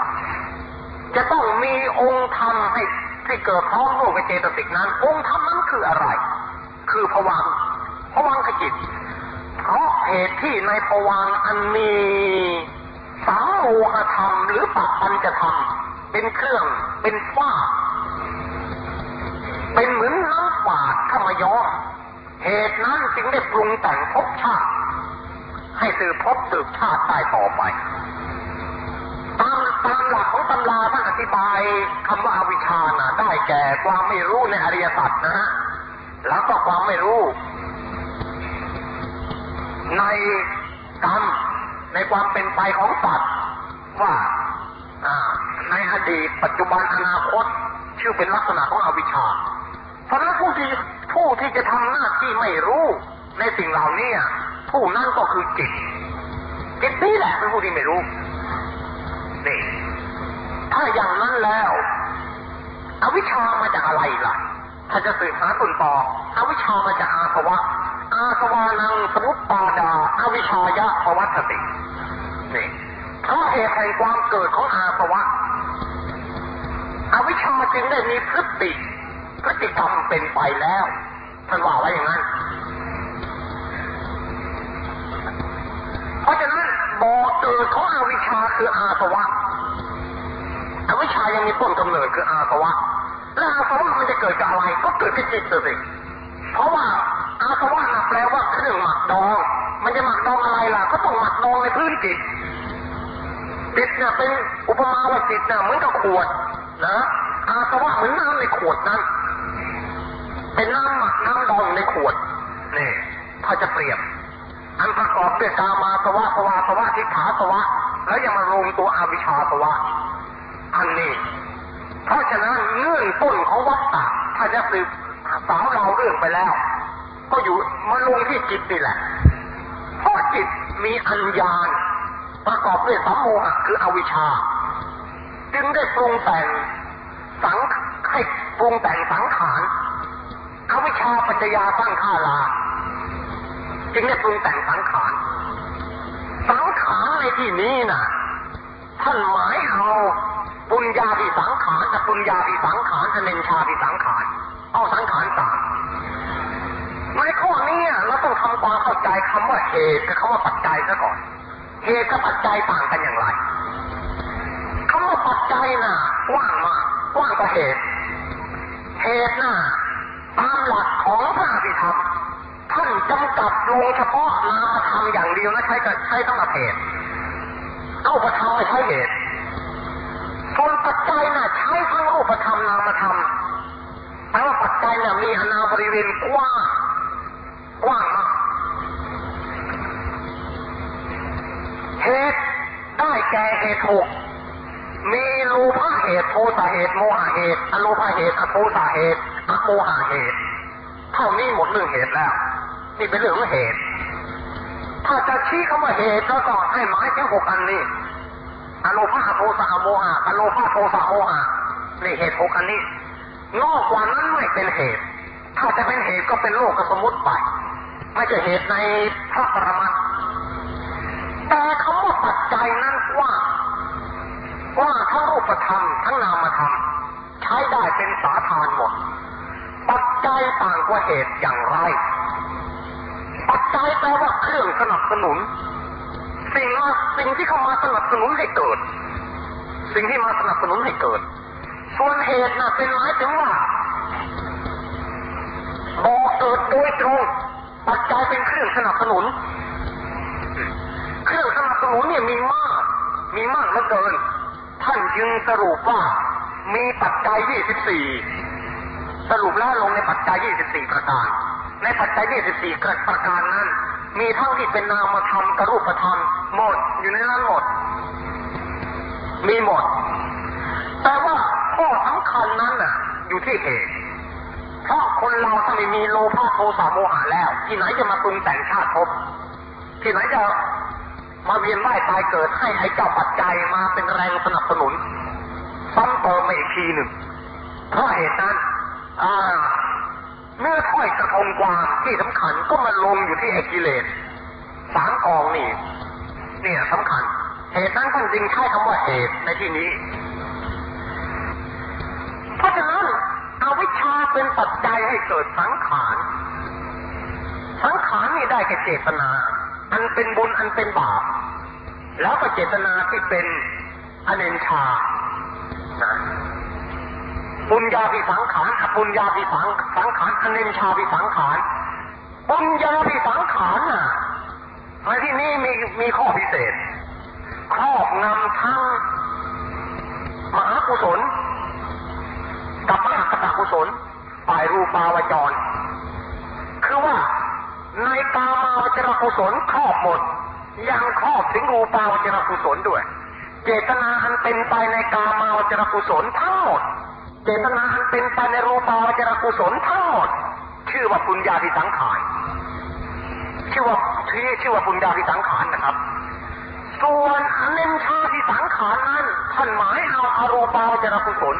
จะต้องมีองค์ธรรมให้ให้เกิดพร้อมร่วมกับเจตสิกนั้น องค์ธรรมนั้นคืออะไร คือผวังผวังคจิต เหตุที่ในผวังอันมีสามโมหธรรมหรือปัจปัญจะธรรมเป็นเครื่องเป็นฝ้า เป็นเหมือนน้ำฝาดเข้ามาย้อมเหตุนั้นจึงได้ปรุงแต่งภพชาติ ให้สืบภพสืบชาติได้ต่อไปตามตามหลักของตำราท่านอธิบายคำว่าอวิชชานะได้แก่ความไม่รู้ในอริยสัจนะฮะแล้วก็ความไม่รู้ ในกรรมในความเป็นไปของสัตว์ว่าในอดีตปัจจุบันอนาคต ชื่อเป็นลักษณะของอวิชชา เพราะนั้นผู้ที่ผู้ที่จะทำหน้าที่ไม่รู้ในสิ่งเหล่านี้ผู้นั้นก็คือจิตจิตนี่แหละเป็นผู้ที่ไม่รู้นี่ถ้าอย่างนั้นแล้ว อวิชชามาจากอะไรล่ะ ถ้าจะสืบหาต้นตออวิชชามาจากอาสวะ อาสวานังสมุปปาดาอวิชายะปวัตตินี่เพราะเหตุแห่งความเกิดของอาสวะ อวิชชาจึงได้มีพฤติพฤติกรรมเป็นไปแล้วท่านว่าไว้อย่างนั้น เพราะฉะนั้นบ่อเกิดของอวิชชาคืออาสวะ อวิชชายังมีต้นกำเนิดคืออาสวะ และอาสวะมันจะเกิดจากอะไรก็เกิดที่จิตสิเพราะว่า อาสวะน่ะแปลว่าเครื่องหมักดอง มันจะหมักดองอะไรล่ะ ก็ต้องหมักดองในพื้นจิตจิตเนี่ยเป็นอุปมาว่าจิตเนี่ยเหมือนกับขวดนะอาสวะเหมือนน้ำในขวดนั้น เป็นน้ำหมักน้ำดองในขวดนี่ถ้าจะเปรียบ อันประกอบด้วยกามาสวะภวาสวะทิฏฐาสวะ แล้วยังมารวมตัวอวิชชาสวะ อันนี้ เพราะฉะนั้นเงื่อนต้นของวัฏฏะถ้าจะสืบสาวเราเรื่องไปแล้ว ก็อยู่มาลงที่จิตนี่แหละ เพราะจิตมีอัญญาณประกอบด้วยสัมโมหะคืออวิชชา จึงได้ปรุงแต่งสังให้ปรุงแต่งสังขารอวิชชาปัจจยาตั้งข้าลา จึงได้ปรุงแต่งสังขารสังขารในที่นี้น่ะท่านหมายเอาปุญญาภิสังขารกับปุญญาภิสังขารอเนชาภิสังขาร เอาสังขารสามในข้อนี้เราต้องทำ ความเข้าใจคำว่าเหตุกับคำว่าปัจจัยซะก่อน เหตุกับปัจจัยต่างกันอย่างไรคำว่าปัจจัยน่ะกว้างมากกว้างกว่าเหตุ เหตุน่ะตามหลักของพระอภิธรรมท่านจำกัดลงเฉพาะนามธรรมอย่างเดียวนะใช้กับใช้ต้องกับเหตุเข้าประธรรมไม่ใช่เหตุส่วนปัจจัยน่ะใช้ทั้งรูปธรรมนามธรรมแต่ว่าปัจจัยน่ะมีอนาบริเวณกว้างกว้างมากเหตุได้แก่เหตุหกมีโลภะเหตุโทสะเหตุโมหะเหตุอโลภะเหตุอโทสะเหตุอโมหะเหตุ เท่านี้หมดเรื่องเหตุแล้ว นี่เป็นเรื่องของเหตุ ถ้าจะชี้คำว่าเหตุแล้วก็ให้หมายถึงหกอันนี้อโลภะโทสะอโมหะอโลภะโทสะโมหะนี่เหตุหกอันนี้ นอกกว่านั้นไม่เป็นเหตุ ถ้าจะเป็นเหตุก็เป็นโลกสมมติไปไม่ใช่เหตุในพระปรมัตถ์แต่ค ปัจจัยนั้นกว้างกว้างทั้งรูปธรรมทั้งนามธรรมใช้ได้เป็นสาธารหมด ปัจจัยต่างกว่าเหตุอย่างไร ปัจจัยแปลว่าเครื่องสนับสนุน สิ่งมาสิ่งที่เข้ามาสนับสนุนให้เกิด สิ่งที่มาสนับสนุนให้เกิด ส่วนเหตุน่ะเป็นหมายถึงว่าบอกเกิดโดยตรงปัจจัยเป็นเครื่องสนับสนุน สนับสนุนเนี่ยมีมาก มีมากเหลือเกิน ท่านจึงสรุปว่ามีปัจจัย 24 สรุปแล้วลงในปัจจัย 24 ประการ ในปัจจัย 24ประการนั้น มีทั้งที่เป็นนามธรรมกรูปธรรมหมดอยู่ในนั้นหมด มีหมด แต่ว่าข้อสำคัญนั้นน่ะ อยู่ที่เหตุเพราะคนเราถ้าไม่มีโลภะโทสะโมหะแล้ว ที่ไหนจะมาปรุงแต่งชาติภพที่ไหนจะ มาเวียนว่ายตายเกิดให้ไอ้เจ้าปัจจัยมาเป็นแรงสนับสนุนซ้ำเติมมาอีกทีหนึ่งเพราะเหตุนั้นอ่าเนื้อถ้อยกระทงกวางที่สำคัญก็มาลงอยู่ที่ไอ้กิเลสสามกองนี่เนี่ยสำคัญ เหตุนั้นท่านจึงใช้คำว่าเหตุในที่นี้ เพราะฉะนั้นเอาวิชชาเป็นปัจจัยให้เกิดสังขารสังขารนี่ได้แก่เจตนา อันเป็นบุญอันเป็นบาป แล้วก็เจตนาที่เป็นอเนนชาปุญญาภิสังขารปุญญาภิสังสังขารอเนนชาภิสังขารปุญญาภิสังขารน่ะในที่นี้มีมีข้อพิเศษ ครอบงำทั้งมหากุศล กับมหากตกุศลฝ่ายรูปาวจร คือว่าในกามาวจรกุศลครอบหมด ยังครอบถึงรูปาวจรกุศลด้วย เจตนาอันเป็นไปในกามาวจรกุศลทั้งหมด เจตนาอันเป็นไปในรูปาวจรกุศลทั้งหมด ชื่อว่าปุญญาภิสังขารชื่อว่าชื่อชื่อว่าปุญญาภิสังขารนะครับ ส่วนอเนชาภิสังขารนั้นท่านหมายเอาอารูปาวจรกุศล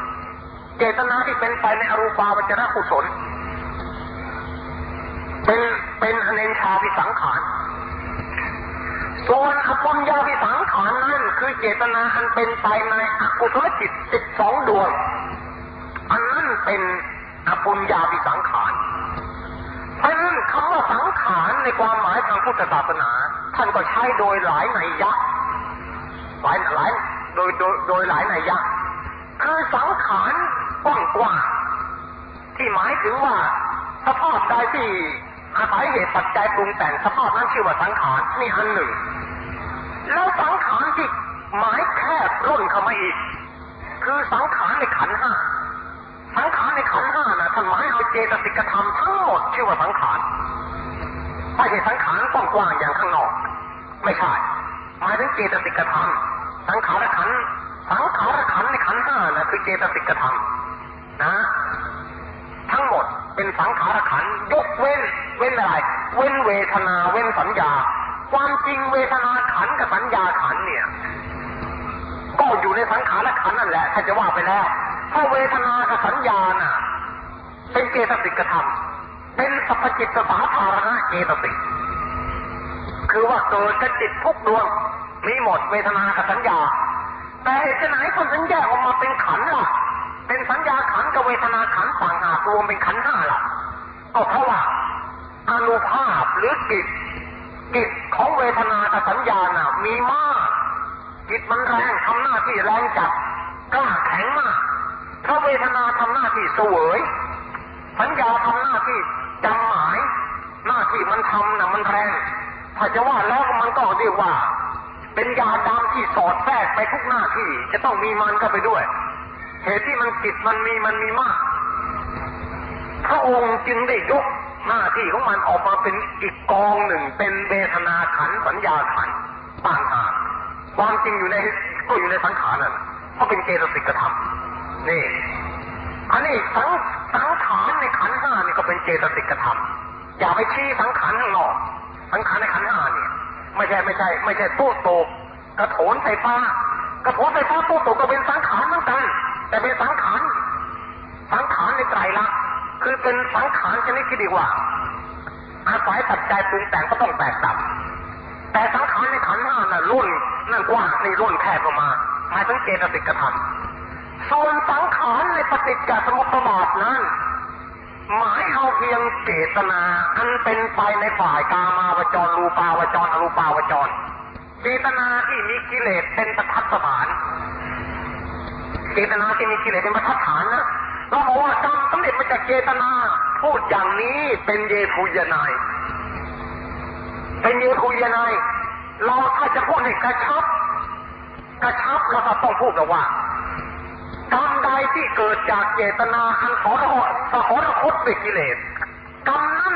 เจตนาที่เป็นไปในอรูปาวจรกุศล เป็นเป็นอเนชาภิสังขาร ส่วนอปุญญาภิสังขารนั้นคือเจตนาอันเป็นไปในอกุศลจิตสิบสองดวง อันนั้นเป็นอปุญญาภิสังขารเพราะนั้นคำว่าสังขารในความหมายทางพุทธศาสนา ท่านก็ใช้โดยหลายในัยะหลายหลายโดยโดยโดยหลายในัยยะคือสังขารกว้างกว่าที่หมายถึงว่าสภาพใดที่อาศัยเหตุปัจจัยปรุงแต่งสภาพนั้นชื่อว่าสังขารนี่อันหนึ่ง แล้วสังขารที่หมายแคบร่นเข้ามาอีก คือสังขารในขันห้าสังขารในขันห้านะท่านหมายเอาเจตสิกธรรมทั้งหมดชื่อว่าสังขารไม่ใช่สังขารกว้างๆอย่างข้างนอก ไม่ใช่หมายถึงเจตสิกธรรมสังขารขันสังขารขันในขันห้านะคือเจตสิกธรรมนะทั้งหมดเป็นสังขารขันยกเว้น เว้นอะไร เว้นเวทนา เว้นสัญญา จริงเวทนาขันกับสัญญาขันเนี่ย ก็อยู่ในสังขารและขันนั่นแหละถ้าจะว่าไปแล้วเพราะเวทนากับสัญญาน่ะ เป็นเจตสิกธรรม เป็นสัพจิตสาธารณะเจตสิก คือว่าเกิดกับจิตทุกดวงมีหมดเวทนากับสัญญา แต่เหตุไหนคนถึงแยกออกมาเป็นขันล่ะ เป็นสัญญาขันกับเวทนาขันต่างหากรวมเป็นขันห้าล่ะ ก็เพราะว่าอนุภาพหรือกิจ ของเวทนากับสัญญาน่ะมีมากจิตมันแรงทำหน้าที่แรงจับกล้าแข็งมากถ้าเวทนาทำหน้าที่เสวยสัญญาทำหน้าที่จำหมาย หน้าที่มันทำน่ะมันแรงถ้าจะว่าแล้วมันก็เรียกว่า เป็นยาดามที่สอดแทรกไปทุกหน้าที่ จะต้องมีมันก็ไปด้วย เหตุที่มันกิจมันมีมันมีมาก พระองค์จึงได้ยก หน้าที่ของมันออกมาเป็นอีกกองหนึ่ง เป็นเวทนาขันสัญญาขันต่างหากความจริงอยู่ในก็อยู่ในสังขารนั่นเพราะเป็นเจตสิกธรรมนี่อันนี้สังสังขารในขันธ์ห้านี่ก็เป็นเจตสิกธรรมอย่าไปชี้สังขารข้างนอก สังขารในขันธ์ห้าเนี่ยไม่ใช่ไม่ใช่ ไม่ใช่ตู้โตกกระโถนไฟฟ้ากระโถนไฟฟ้าตู้โตกก็เป็นสังขารเหมือนกัน แต่เป็นสังขารสังขารในไตรลักษณ์ คือเป็นสังขารชนิดที่เรีกว่า อาศัยปัจจัยปรุงแต่งก็ต้องแตกต่างแต่สังขารในขันห้าน่ะรุ่นนั่นกว้างนี่รุ่นแคบออกมาหมายถึงเจตสิกธรรมส่วนสังขารในปฏิจจสมุปบาทนั้น หมายเอาเพียงเจตนาอันเป็นไปในฝ่ายกามาวจรรูปาวจรอรูปาวจร เจตนาที่มีกิเลสเป็นประทัดสถาน เจตนาที่มีกิเลสเป็นประทัดฐานนะ เราบอกว่ากรรมสำเร็จมาจากเจตนา พูดอย่างนี้เป็นเยคุยนายเป็นเยคุยนายเราถ้าจะพูดให้กระชับ กระชับเราก็ต้องพูดกันว่า กรรมใดที่เกิดจากเจตนาอันขอรสขอรคตด้วยกิเลสกรรมนั้น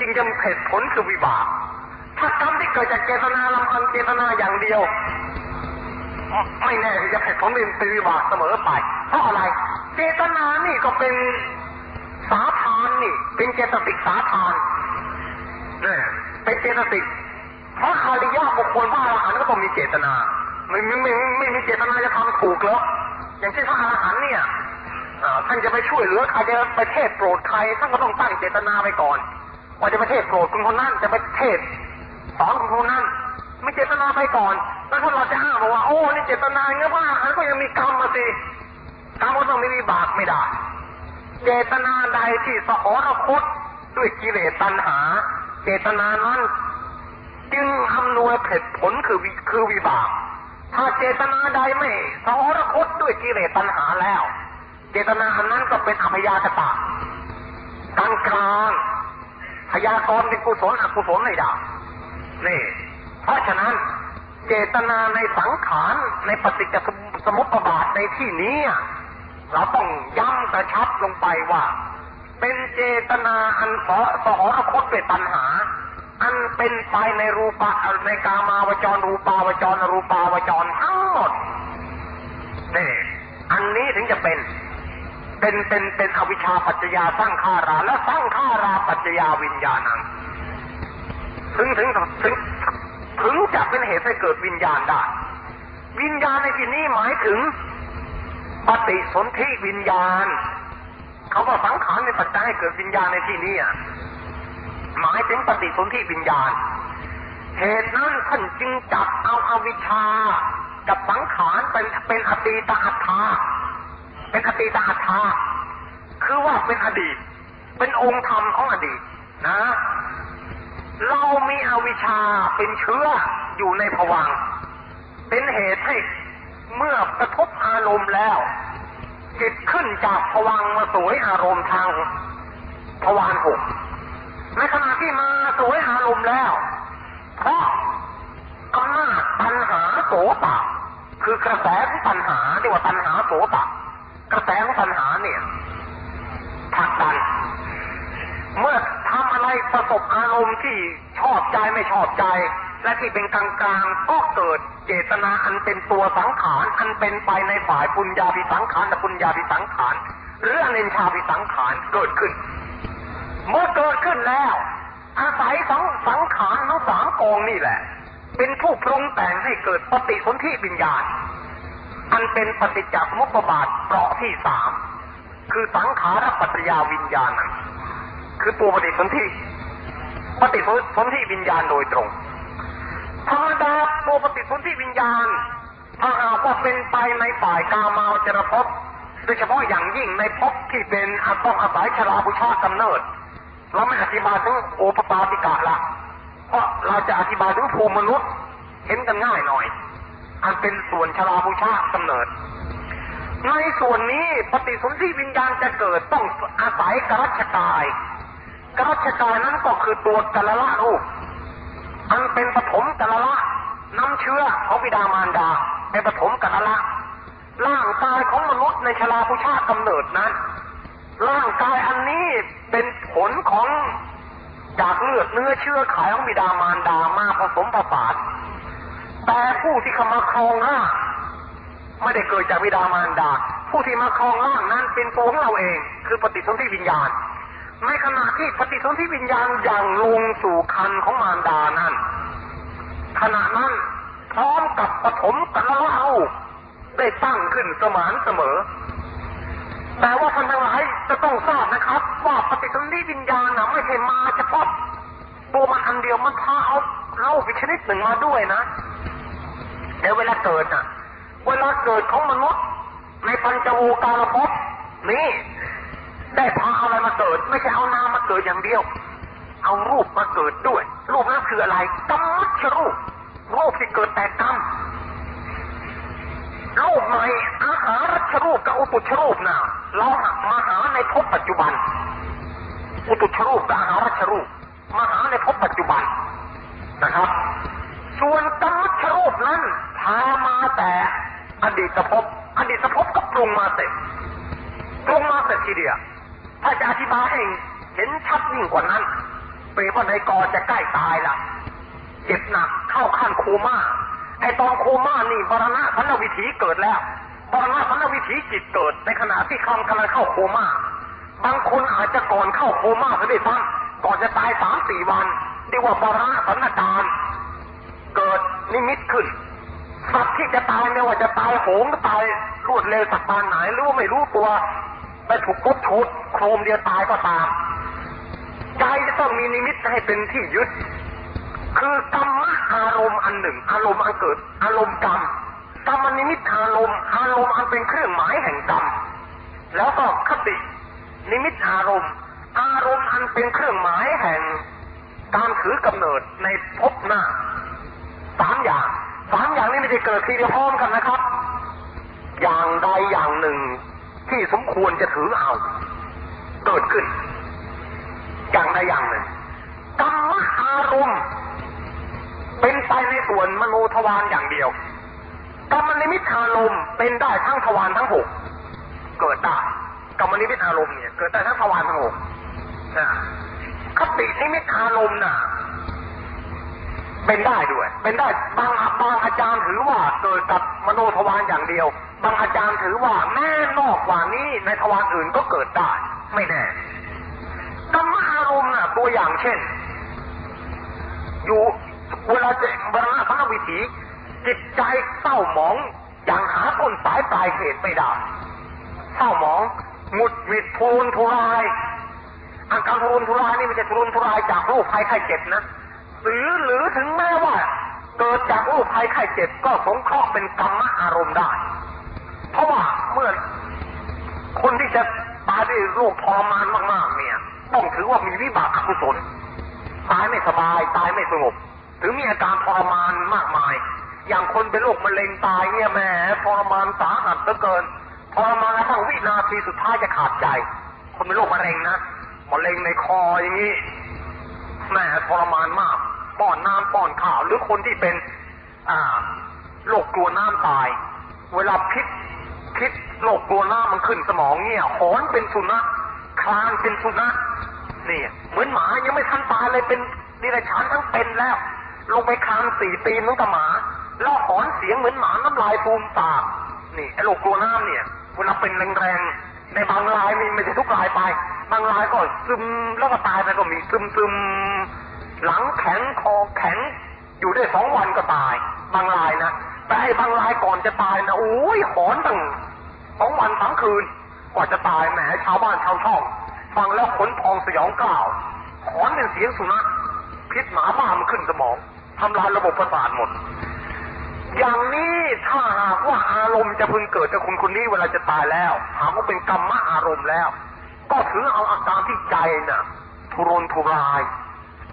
จึงจะเหตุผลคือวิบาก ถ้ากรรมที่เกิดจากเจตนาลำพังเจตนาอย่างเดียว ไม่แน่ที่จะเหตุผลเป็นวิบากเสมอไป เพราะอะไร เจตนานี่ก็เป็นสาทานนี่ เป็นเจตสิกสาทานเนี่ยเป็นเจตสิกเพราะอริยบุคคลพระอรหันต์ก็ต้องมีเจตนาไม่ไม่ไม่ไม่มีเจตนาจะทำถูกเหรออย่างเช่นพระอรหันต์เนี่ยอ่าท่านจะไปช่วยเหลือใครจะไปเทศโปรดใครท่านก็ต้องตั้งเจตนาไปก่อนว่าจะไปเทศโปรดคนคนนั้นจะไปเทศสอนคนคนนั้นไม่เจตนาไปก่อน แล้วถ้าเราจะอ้างบอกว่าโอ้นี่เจตนาเงี้ยพระอรหันต์ก็ยังมีกรรมมาสิ กรรมก็ต้องไม่มีบาปไม่ได้ เจตนาใดที่สหรคตด้วยกิเลสตัณหา เจตนานั้น จึงอำนวยผลผลคือวิคือวิบาก ถ้าเจตนาใดไม่สหรคตด้วยกิเลสตัณหาแล้ว เจตนาอันนั้นก็เป็นอภยากตะกลางกลางพยากรณ์เป็นกุศลอกุศลไม่ได้นี่ เพราะฉะนั้นเจตนาในสังขารในปฏิจจสมุปบาทในที่นี้อะ เราต้องย้ำกระชับลงไปว่า เป็นเจตนาอันสอสหรคตด้วยตัณหา อันเป็นไปในรูปะในกามาวจรรูปาวจรรูปาวจรทั้งหมดนี่อันนี้ถึงจะเป็น เป็นเป็นเป็นอวิชชาปัจจยาสร้างขาราและสร้างขาราปัจจยาวิญญาณังถึงถึงถึงถึงจะเป็นเหตุให้เกิดวิญญาณได้ วิญญาณในที่นี้หมายถึง ปฏิสนธิวิญญาณเขาว่าสังขารในปัจจัยให้เกิดวิญญาณในที่นี้หมายถึงปฏิสนธิวิญญาณ เหตุนั้นท่านจึงจับเอาอาวิชชากับสังขารเป็นเป็นอตีตอัตถาเป็นอตีตอัตถาคือว่าเป็นอดีต เป็นองค์ธรรมของอดีตนะ เรามีอวิชชาเป็นเชื้ออยู่ในภวังเป็นเหตุให้ เมื่อกระทบอารมณ์แล้ว จิตขึ้นจากภวังมาสวยอารมณ์ทางทวารหกในขณะที่มาสวยอารมณ์แล้ว เพราะอำนาจตัณหาโสตะคือกระแสของตัณหาเรียกว่าตัณหาโสตะกระแสของตัณหาเนี่ยผลักดัน เมื่อทำอะไรประสบอารมณ์ที่ชอบใจไม่ชอบใจ และที่เป็นกลางๆก็เกิด เจตนาอันเป็นตัวสังขาร อันเป็นไปในฝ่ายปุญญาภิสังขารและปุญญาภิสังขารหรืออเนนชาภิสังขารเกิดขึ้น เมื่อเกิดขึ้นแล้ว อาศัยสังสังขารทั้งสามกองนี่แหละ เป็นผู้ปรุงแต่งให้เกิดปฏิสนธิวิญญาณ อันเป็นปฏิจจสมุปบาทเปราะที่สามคือสังขารปัจจยาวิญญาณ คือตัวปฏิสนธิปฏิสนธิวิญญาณโดยตรง ธรรมดาตัวปฏิสนธิวิญญาณถ้าหากว่าเป็นไปในฝ่ายกามาวจรภพโดยเฉพาะอย่างยิ่งในภพที่เป็นอาต้องอาศัยชราบุชากำเนิด เราไม่อธิบายถึงโอปปาติกะละเพราะเราจะอธิบายถึงภูมิมนุษย์เห็นกันง่ายหน่อย อันเป็นส่วนชราบุชากำเนิด ในส่วนนี้ปฏิสนธิวิญญาณจะเกิดต้องอาศัยกรัชกายกรัชกายนั้นก็คือตัวกละละรูป อันเป็นปฐมกลละน้ำเชื้อของบิดามารดาเป็นปฐมกลละร่างกายของมนุษย์ในชราผู้ชาติกำเนิดนั้น ร่างกายอันนี้เป็นผลของจากเลือดเนื้อเชื้อไขของบิดามารดามาผสมผสานแต่ผู้ที่เข้ามาครองร่างไม่ได้เกิดจากบิดามารดา ผู้ที่มาครองร่างนั้นเป็นตัวของเราเอง คือปฏิสนธิวิญญาณ ในขณะที่ปฏิสนธิวิญญาณอย่างลงสู่คันของมารดานั้นขณะนั้นพร้อมกับปฐมกัลละเอาได้ตั้งขึ้นสมานเสมอ แต่ว่าท่านทั้งหลายจะต้องทราบนะครับ ว่าปฏิสนธิวิญญาณนะไม่ใช่มาเฉพาะตัวมันอันเดียวมันพาเอาเล่าไปชนิดหนึ่งมาด้วยนะเดี๋ยวเวลาเกิดน่ะ เวลาเกิดของมนุษย์ในปัญจโวการภพนี่ ได้พาเอาอะไรมาเกิด ไม่ใช่เอานามมาเกิดอย่างเดียว เอารูปมาเกิดด้วย รูปนั้นคืออะไรกรรมัชรูปรูปที่เกิดแต่กรรมรูปใหม่อาหารัชรูปกับอุตุชรูปนะเรามาหาในภพปัจจุบัน อุตุชรูปกับอาหารัชรูปมาหาในภพปัจจุบันนะครับ ส่วนกรรมชรูปนั้นพามาแต่อดีตภพอดีตภพก็ปรุงมาเสร็จปรุงมาเสร็จทีเดียว ถ้าจะอธิบายให้เห็นชัดยิ่งกว่านั้นเปรว่าในกอจะใกล้ตายละเจ็บหนักเข้าขั้นโคม่าไอตอนโคม่านี่บรณะพันวิถีเกิดแล้วบรณะพันวิถีจิตเกิด ในขณะที่คำกำลังเข้าโคม่าบางคนอาจจะก่อนเข้าโคม่าซะด้วยซ้ำก่อนจะตายสามสี่วันเรียกว่าบรณะสันการเกิดนิมิตขึ้นสัตว์ที่จะตายไม่ว่าจะตายโหงตายรวดเร็วสักปานไหนหรือว่าไม่รู้ตัว ไปถูกกดชุดโครมเดียวตายก็ตามใจจะต้องมีนิมิตให้เป็นที่ยึด คือกรรมอารมณ์อันหนึ่ง อารมณ์อันเกิด อารมณ์กรรมกรรมนิมิตอารมณ์อารมณ์อันเป็นเครื่องหมายแห่งกรรมแล้วก็คตินิมิตอารมณ์ อารมณ์อันเป็นเครื่องหมายแห่งการถือกำเนิดในภพหน้าสามอย่างสามอย่างนี้ไม่ได้เกิดทีเดียวพร้อมกันนะครับ อย่างใดอย่างหนึ่ง ที่สมควรจะถือเอาเกิดขึ้น อย่างใดอย่างหนึ่งกรรมอารมณ์เป็นไปในส่วนมโนทวารอย่างเดียวกรรมนิมิตอารมณ์เป็นได้ทั้งทวารทั้งหกเกิดได้กรรมนิมิตอารมณ์เนี่ยเกิดได้ทั้งทวารทั้งหกนะคตินิมิตอารมณ์น่ะเป็นได้ด้วย เป็นได้บางบางอาจารย์ถือว่าเกิดกับมโนทวารอย่างเดียว บางอาจารย์ถือว่าแม่นอกกว่านี้ในทวารอื่นก็เกิดได้ ไม่แน่กรรมอารมณ์น่ะตัวอย่างเช่น อยู่เวลาจะบรรณาพระวิถี จิตใจเศร้าหมองอย่างหาต้นสายปลายเหตุไม่ได้เศร้าหมองหงุดหงิดทุรนทุราย อาการทุรนทุรายนี่ไม่ใช่ทุรนทุรายจากโรคภัยไข้เจ็บนะหรือหรือถึงแม้ว่า เกิดจากโรคภัยไข้เจ็บก็สงเคราะห์เป็นกรรมอารมณ์ได้ เพราะว่าเมื่อคนที่จะตายด้วยโรคทรมานมากๆ เนี่ย ต้องถือว่ามีวิบากอกุศลตายไม่สบายตายไม่สงบถึงมีอาการทรมานมากมาย อย่างคนเป็นโรคมะเร็งตายเนี่ยแหมทรมานสาหัสเหลือเกินทรมานทั่งวินาทีสุดท้ายจะขาดใจ คนเป็นโรคมะเร็งนะมะเร็งในคออย่างนี้แหมทรมานมากป้อนน้ำป้อนข้าวหรือคนที่เป็น อ่าโรคกลัวน้ำตาย เวลาพิษ พิษโรคกลัวน้ำมันขึ้นสมองเนี่ยหอนเป็นสุนัขคลานเป็นสุนัขนี่เหมือนหมายังไม่ทันตายเลยเป็นดิเรกชันทั้งเป็นแล้ว ลงไปคลานสี่ตีนเหมือนกับหมา แล้วหอนเสียงเหมือนหมาน้ำลายฟูมปากนี่ไอ้โรคกลัวน้ำเนี่ยเวลาเป็นแรงๆในบางรายนี่ไม่ใช่ทุกรายไป บางรายก็ซึมแล้วก็ตายไปก็มีซึมซึมหลังแข็งคอแข็งอยู่ได้สองวันก็ตาย บางรายนะ แต่ไอ้บางรายก่อนจะตายนะโอ้ยหอนตั้งสองวันสามคืน กว่าจะตายแหมชาวบ้านชาวช่อง ฟังแล้วขนพองสยองกล่าวหอนเป็นเสียงสุนัขพิษหมาบ้ามันขึ้นสมองทำลายระบบประสาทหมด อย่างนี้ถ้าหากว่าอารมณ์จะพึงเกิดกับคนคนนี้เวลาจะตายแล้วหากว่าเป็นกรรมะอารมณ์แล้ว ก็ถือเอาอาการที่ใจน่ะ ทุรนทุราย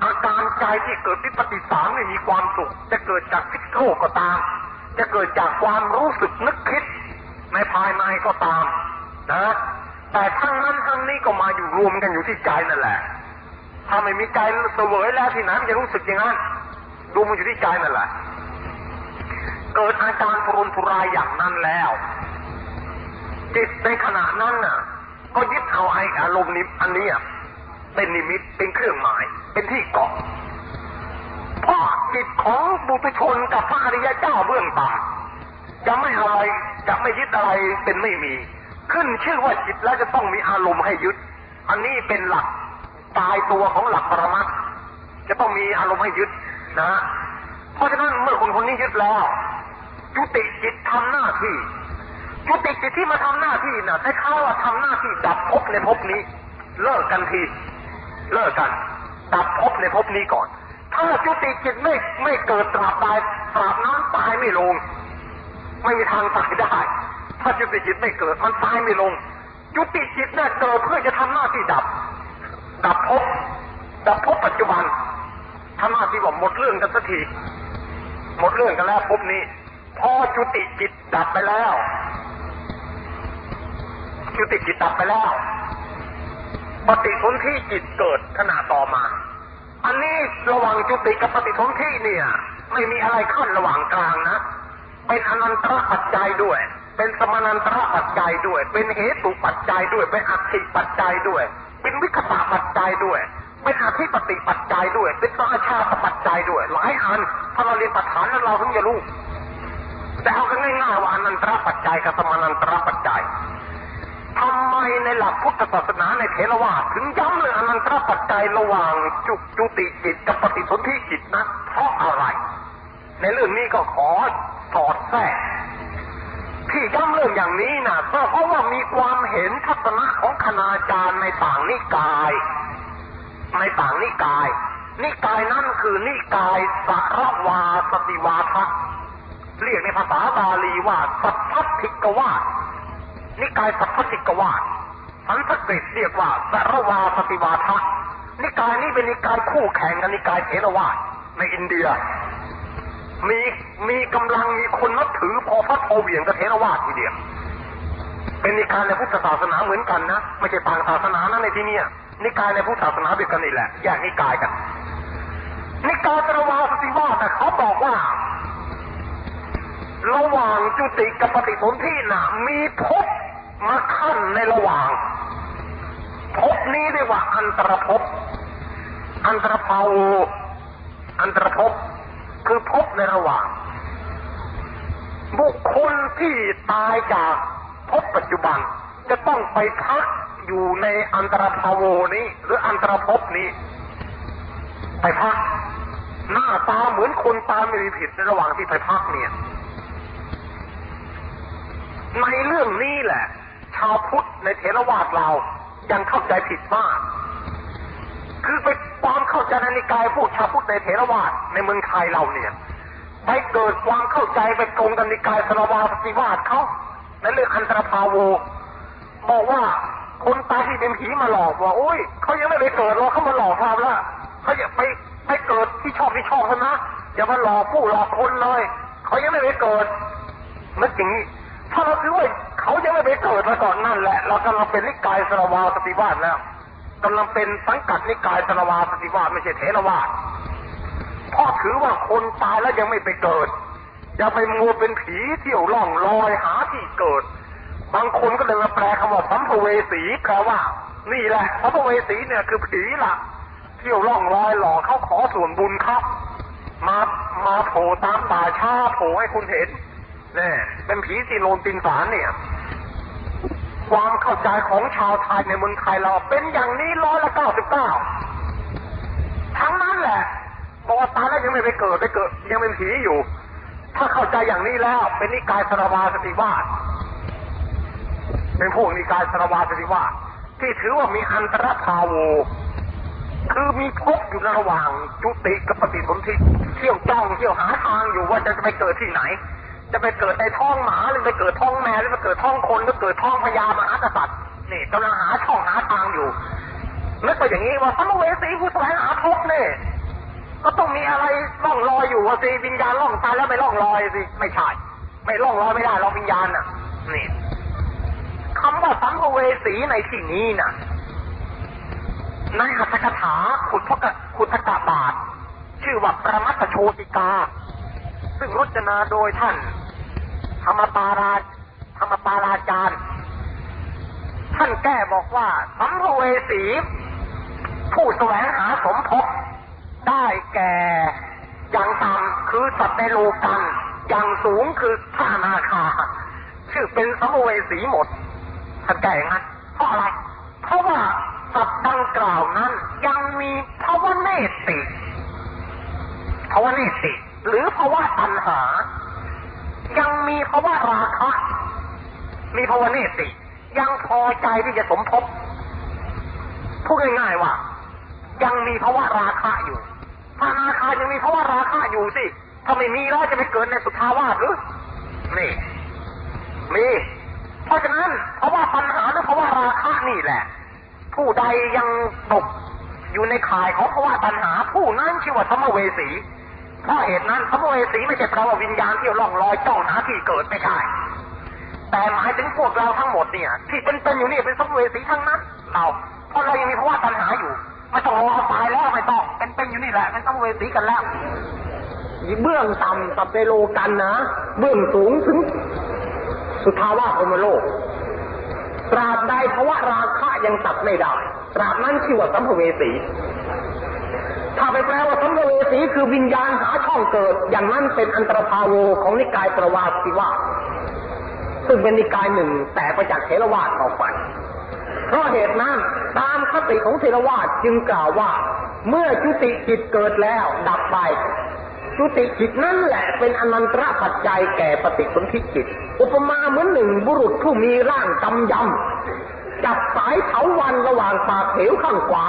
อาการใจที่เกิดวิปฏิสารไม่มีความสุข จะเกิดจากพิษโลกก็ตาม จะเกิดจากความรู้สึกนึกคิด ในภายในก็ตามนะ แต่ทั้งนั้นทั้งนี้ก็มาอยู่รวมกันอยู่ที่ใจนั่นแหละ ถ้าไม่มีใจเสวยแล้วที่ไหนมันจะรู้สึกอย่างนั้นดูมันอยู่ที่ใจนั่นแหละ เกิดอาการทุนทุรายอย่างนั้นแล้ว จิตในขณะนั้นน่ะ ก็ยึดเอาไอ้อารมณ์นี้อันนี้เป็นนิมิตเป็นเครื่องหมาย เป็นที่เกาะ พราะจิตของบุตุชนกับพระอริยเจ้าเบื้องต่ำจะไม่อะไรจะไม่ยึดอะไรเป็นไม่มี ขึ้นชื่อว่าจิตแล้วจะต้องมีอารมณ์ให้ยึด อันนี้เป็นหลักตายตัวของหลักปรมัตถ์จะต้องมีอารมณ์ให้ยึดนะเพราะฉะนั้นเมื่อคนคนนี้ยึดแล้วจุติจิตทำหน้าที่จุติจิตที่มาทำหน้าที่น่ะให้เขาว่าทำหน้าที่ดับภพในภพนี้ เลิกกันที เลิกกัน ดับภพในภพนี้ก่อน ถ้าจุติจิตไม่ไม่เกิดตราบตายตราบนั้นตายไม่ลง ไม่มีทางตายได้ ถ้าจุติจิตไม่เกิดมันตายไม่ลง จุติจิตเนี่ยเกิดเพื่อจะทำหน้าที่ดับ ดับภพดับภพปัจจุบันทำหน้าที่ว่าหมดเรื่องกันสักทีหมดเรื่องกันแล้วภพนี้พอจุติจิตดับไปแล้ว จุติจิตดับไปแล้วปฏิสนธิจิตเกิดขณะต่อมา อันนี้ระหว่างจุติกับปฏิสนธิเนี่ย ไม่มีอะไรขั้นระหว่างกลางนะ เป็นอนันตระปัจจัยด้วย เป็นสมานันตระปัจจัยด้วย เป็นเหตุปัจจัยด้วย เป็นอัตถิปัจจัยด้วย เป็นวิคตาปัจจัยด้วย เป็นอธิปติปัจจัยด้วย เป็นสังฆชาตปัจจัยด้วย หลายอันถ้าเราเรียนปัจฐานนั้นเราถึงจะรู้แต่เอากันง่ายๆว่าอนันตระปัจจัยกับสมานันตระปัจจัย ทำไมในหลักพุทธศาสนาในเทรวาถึงย้ำเลยองอนันตรปัจจัยระหว่างจุจุติจิตกับปฏิสนธิจิตนะเพราะอะไร ในเรื่องนี้ก็ขอสอดแทรกที่ย้ำเรื่องอย่างนี้นะก็เพราะว่ามีความเห็นทัศนะของคณาจารย์ในต่างนิกาย ในต่างนิกาย นิกายนั่นคือนิกายสัรวาสติวาทะเรียกในภาษาบาลีว่าสัพพทิกวาท นิกายสัพพติกวาทสันสกฤตเรียกว่าสารวาสติวาทะนิกายนี้เป็นนิกายคู่แข่งกับนิกายเถรวาทในอินเดีย มีมีกำลังมีคนนับถือพอพระโทเหวียงกับเถรวาททีเดียวเป็นนิกายในพุทธศาสนาเหมือนกันนะไม่ใช่ต่างศาสนานะในที่นี้นิกายในพุทธศาสนาเดียวกันนี่แหละแยกนิกายกัน นิกายสารวาสติวาทเขาบอกว่าระหว่างจุติกับปฏิสนธิน่ะมีภพ มาขั้นในระหว่างภพนี้เรียกว่าอันตรภพ อันตรภาวอันตรภพคือภพในระหว่าง บุคคลที่ตายจากภพปัจจุบันจะต้องไปพักอยู่ในอันตรภาวนี้ หรืออันตรภพนี้ ไปพักหน้าตาเหมือนคนตายไม่มีผิดในระหว่างที่ไปพักเนี่ย ในเรื่องนี้แหละ ชาวพุทธในเถรวาทเรายังเข้าใจผิดมาก คือไปความเข้าใจในนิกายพวกชาวพุทธในเถรวาทในเมืองไทยเราเนี่ย ไปเกิดความเข้าใจไปตรงกันนิกายสรวาสติวาสเขาในเรื่องอันตรพาโวบอกว่าคนตายที่เป็นผีมาหลอกว่าโอ้ยเขายังไม่ไปเกิดหรอกเขามาหลอกเราล้วเขาอย่าไปไปเกิดที่ชอบที่ชอบเขานะอย่ามาหลอกผู้หลอกคนเลยเขายังไม่ไปเกิดนึกอย่างนี้ ถ้าเราคิดว่าเขายังไม่ไปเกิดมาก่อนนั่นแหละ เรากำลังเป็นนิกายสรวาสติวาสแล้วกำลังเป็นสังกัดนิกายสรวาสติวาสไม่ใช่เทรวาสเพราะถือว่าคนตายแล้วยังไม่ไปเกิด อย่าไปมัวเป็นผีเที่ยวล่องลอยหาที่เกิด บางคนก็เลยมาแปลคำว่าสัมภเวสีแปลว่า นี่แหละสัมภเวสีเนี่ยคือผีล่ะเที่ยวล่องลอยหลอกเขาขอส่วนบุญครับ มามาโผล่ตามป่าช้าโผล่ให้คุณเห็น เนี่ยเป็นผีสีโลนตินสารเนี่ย ความเข้าใจของชาวไทยในเมืองไทยเราเป็นอย่างนี้ร้อยละเก้าสิบเก้าทั้งนั้นแหละบอกว่าตายแล้วยังไม่ไปเกิดไปเกิด ยังเป็นผีอยู่ ถ้าเข้าใจอย่างนี้แล้ว เป็นนิกายสรวาสติวาสเป็นพวกนิกายสรวาสติวาสที่ถือว่ามีอันตรพาโวคือมีภพอยู่ระหว่างจุติกับปฏิสนธิเที่ยวจ้องเที่ยวหาทางอยู่ว่าจะไปเกิดที่ไหน จะไปเกิดในท้องหมาหรือไปเกิดท้องแมวหรือไปเกิดท้องคนหรือเกิดท้องพญามหากษัตริย์นี่กำลังหาช่องหาทางอยู่นึกไปอย่างนี้ว่าสัมเวสีผู้แสวงหาภพเนี่ยก็ต้องมีอะไรล่องลอยอยู่ว่าสิวิญญาณล่องตายแล้วไม่ล่องลอยสิไม่ใช่ไม่ล่องลอยไม่ได้เราวิญญาณน่ะ นี่คำว่าสัมภเวสีในที่นี้น่ะในหัตถกถาขุดพกขุทกะบาท ชื่อว่าประมัตโชติกา ซึ่งรจนาโดยท่าน ธรรมปาราธรรมปาราจารย์ ท่านแก้บอกว่าสัมภเวสี ผู้แสวงหาสมภพได้แก่อย่างต่ำคือสัตว์ในโลกัน อย่างสูงคือท่านาคา ชื่อเป็นสัมภเวสีหมดท่านแก้อย่างนั้นเพราะอะไรเพราะว่าสัตว์ดังกล่าวนั้นยังมีภาวะเนติภาวะเนติ หรือภาวะตัณหา ยังมีภาวะราคะมีภาวะเนติ ยังพอใจที่จะสมทบพูดง่ายๆว่า ยังมีภาวะราคะอยู่ ถ้าราคายังมีภาวะราคะอยู่สิถ้าไม่มีแล้วจะไปเกิดในสุทาวาสหรือนี่มีเพราะฉะนั้นภาวะปัญหาหรือภาวะราคะนี่แหละ ผู้ใดยังตกอยู่ในข่ายของภาวะตัณหาผู้นั้นชื่อว่าสัมเวสี เพราะเหตุนั้นสัมภเวสีไม่ใช่แปลว่าวิญญาณที่ล่องลอยจ้องหาที่เกิดไม่ใช่แต่หมายถึงพวกเราทั้งหมดเนี่ย ที่เป็นๆอยู่นี่เป็นสัมภเวสีทั้งนั้นเราเพราะเรายังมีภาวะตัณหาอยู่ไม่ต้องรอตายแล้วไม่ต้องเป็นๆอยู่นี่แหละเป็นสัมภเวสีกันแล้วเบื้องต่ำสัพเปโลกันนะเบื้องสูงถึงสุทาวาสมโลกตราบใดภาวะราคะยังตัดไม่ได้ ตราบนั้นชื่อว่าสัมภเวสี ไปแปลว่าสัมภเวสีคือวิญญาณหาช่องเกิด อย่างนั้นเป็นอันตรพาโวของนิกายประวาสิวาซึ่งเป็นนิกายหนึ่งแต่ไปจากเทรวาสออกไป เพราะเหตุนั้นตามคติของเทรวาสจึงกล่าวว่า เมื่อจุติจิตเกิดแล้วดับไป จุติจิตนั่นแหละเป็นอนันตระปัจจัยแก่ปฏิสนธิจิต อุปมาเหมือนหนึ่งบุรุษผู้มีร่างกำยำจับสายเถาวันระหว่างปากเหวข้างขวา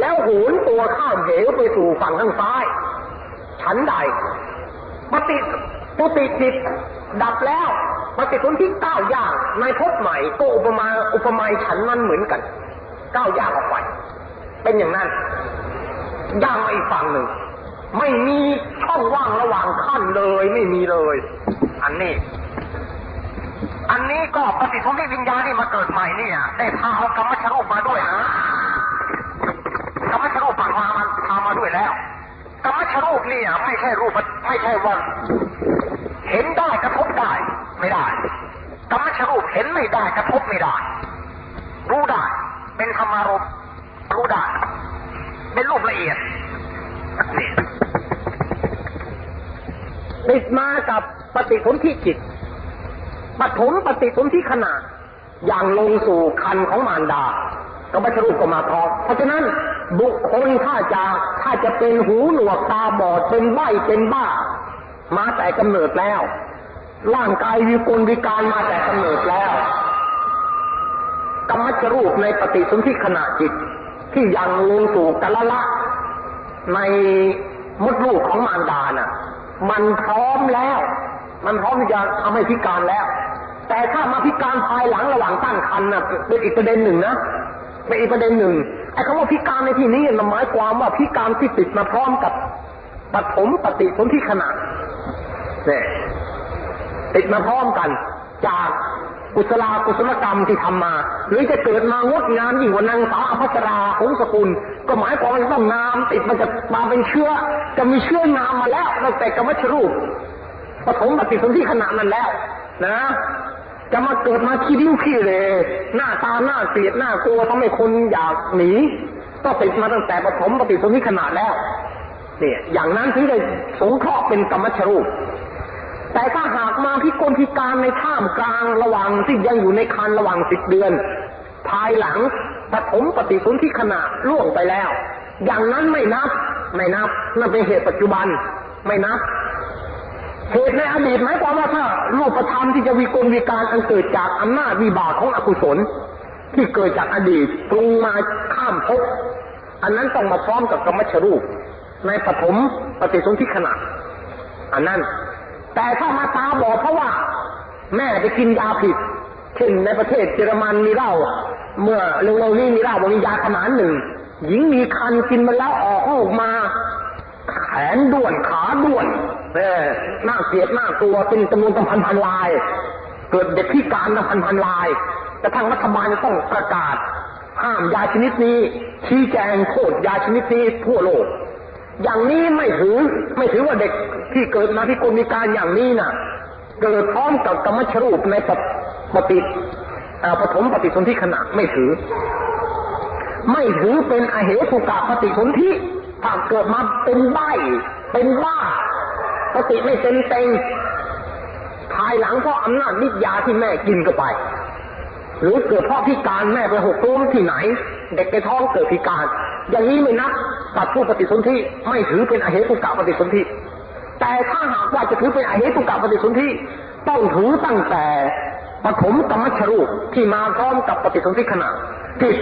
แล้วโหนตัวข้ามเหวไปสู่ฝั่งข้างซ้าย ฉันใดปฏิปุติจิตดับแล้วปฏิสนธิก้าวย่างในภพใหม่ก็อุปมาอุปมาฉันนั้นเหมือนกันก้าวย่างออกไป เป็นอย่างนั้นย่างมาอีกฝั่งหนึ่ง ไม่มีช่องว่างระหว่างขั้นเลยไม่มีเลย อันนี้ อันนี้ก็ปฏิสนธิวิญญาณที่มาเกิดใหม่เนี่ยได้พาเอากรรมชรูปมาด้วยนะ มชรูปพามาพามาด้วยแล้วกรรมชรูปเนี่ยไม่ใช่รูปไม่ใช่ว่าเห็นได้กระทบได้ ไม่ได้กรรมชรูปเห็นไม่ได้กระทบไม่ได้ รู้ได้ เป็นธรรมารมรู้ได้ เป็นรูปละเอียดนี่ติดมากับปฏิสนธิจิตปฐมปฏิสนธิขณะอย่างลงสู่คันของมารดาก็บัชรูปก็มาพร้อมเพราะฉะนั้น บุคคลถ้าจะถ้าจะเป็นหูหนวกตาบอดเป็นใบเป็นบ้า มาแต่กำเนิดแล้ว ร่างกายวิกลวิการมาแต่กำเนิดแล้วกรรมชรูปในปฏิสนธิขณะจิต ที่ยังลงสู่กะละละ ในมดลูกของมารดาน่ะ มันพร้อมแล้ว มันพร้อมที่จะทำให้พิการแล้ว แต่ถ้ามาพิการภายหลังระหว่างตั้งครรภ์น่ะเป็นอีกประเด็นหนึ่งนะเป็นอีกประเด็นหนึ่ง ไอ้คำว่าพิการในที่นี้หมายความว่าพิการที่ติดมาพร้อมกับปฐมปฏิสนธิขณะเนี่ยติดมาพร้อมกัน จากกุศลากุศลกรรมที่ทำมา หรือจะเกิดมางดงามยิ่งกว่านางสาวอภัสราหงสกุล ก็หมายความว่าต้องงามติดมันจะมาเป็นเชื้อ จะมีเชื้องามมาแล้วตั้งแต่กรรมชรูปปฐมปฏิสนธิขณะนั้นแล้ว นะ จะมาเกิดมาขี้ริ้วขี้เลย หน้าตาหน้าเกลียดหน้ากลัวทำให้คนอยากหนีก็ติดมาตั้งแต่ปฐมปฏิสนธิขณะแล้วเนี่ยอย่างนั้นถึงจะสงเคราะห์เป็นกรรมชรูป แต่ถ้าหากมาพิกลพิการในท่ามกลางระหว่างที่ยังอยู่ในคันระหว่างสิบเดือน ภายหลังปฐมปฏิสนธิขณะล่วงไปแล้ว อย่างนั้นไม่นับ ไม่นับนั่นเป็นเหตุปัจจุบัน ไม่นับ เหตุในอดีตหมายความว่าถ้ารูปธรรมที่จะวิกลวิการอันเกิดจากอำนาจวิบากของอกุศล ที่เกิดจากอดีตปรุงมาข้ามภพอันนั้นต้องมาพร้อมกับกรรมชรูป ในปฐมปฏิสนธิขณะ อันนั้น แต่ถ้ามาตาบอดเพราะว่า แม่ไปกินยาผิด เช่นในประเทศเยอรมันมีเหล้าเมื่อเร็วๆนี้มีเหล้าบริยาขนาดหนึ่ง หญิงมีคันกินมันแล้วออกลูกมา แขนด้วนขาด้วน เออหน้าเกลียดหน้ากลัวเป็นจำนวนตั้งพันพันลาย เกิดเด็กพิการตั้งพันพันลายกระทั่งรัฐบาลจะต้องประกาศ ห้ามยาชนิดนี้ ชี้แจงโทษยาชนิดนี้ทั่วโลก อย่างนี้ไม่ถือไม่ถือว่าเด็กที่เกิดมาที่กลมีการอย่างนี้น่ะ เกิดพร้อมกับกรรมชรูปในปฏิปฏิปฐมปฏิสนธิขณะไม่ถือ ไม่ถือเป็นอเหตุกะปฏิสนธิถ้าเกิดมาเป็นใบเป็นบ้า ปฏิไม่เต็มเต็งภายหลังเพราะอำนาจฤทธิ์ยาที่แม่กินเข้าไป หรือเกิดเพราะพิการแม่ไปหกล้มที่ไหน เด็กในท้องเกิดพิการ อย่างนี้ไม่นับตัดผู้ปฏิสนธิไม่ถือเป็นอเหตุกะปฏิสนธิแต่ถ้าหากว่าจะถือเป็นอเหตุกะปฏิสนธิต้องถือตั้งแต่ปฐมกรรมชรูปที่มาพร้อมกับปฏิสนธิขณะจิต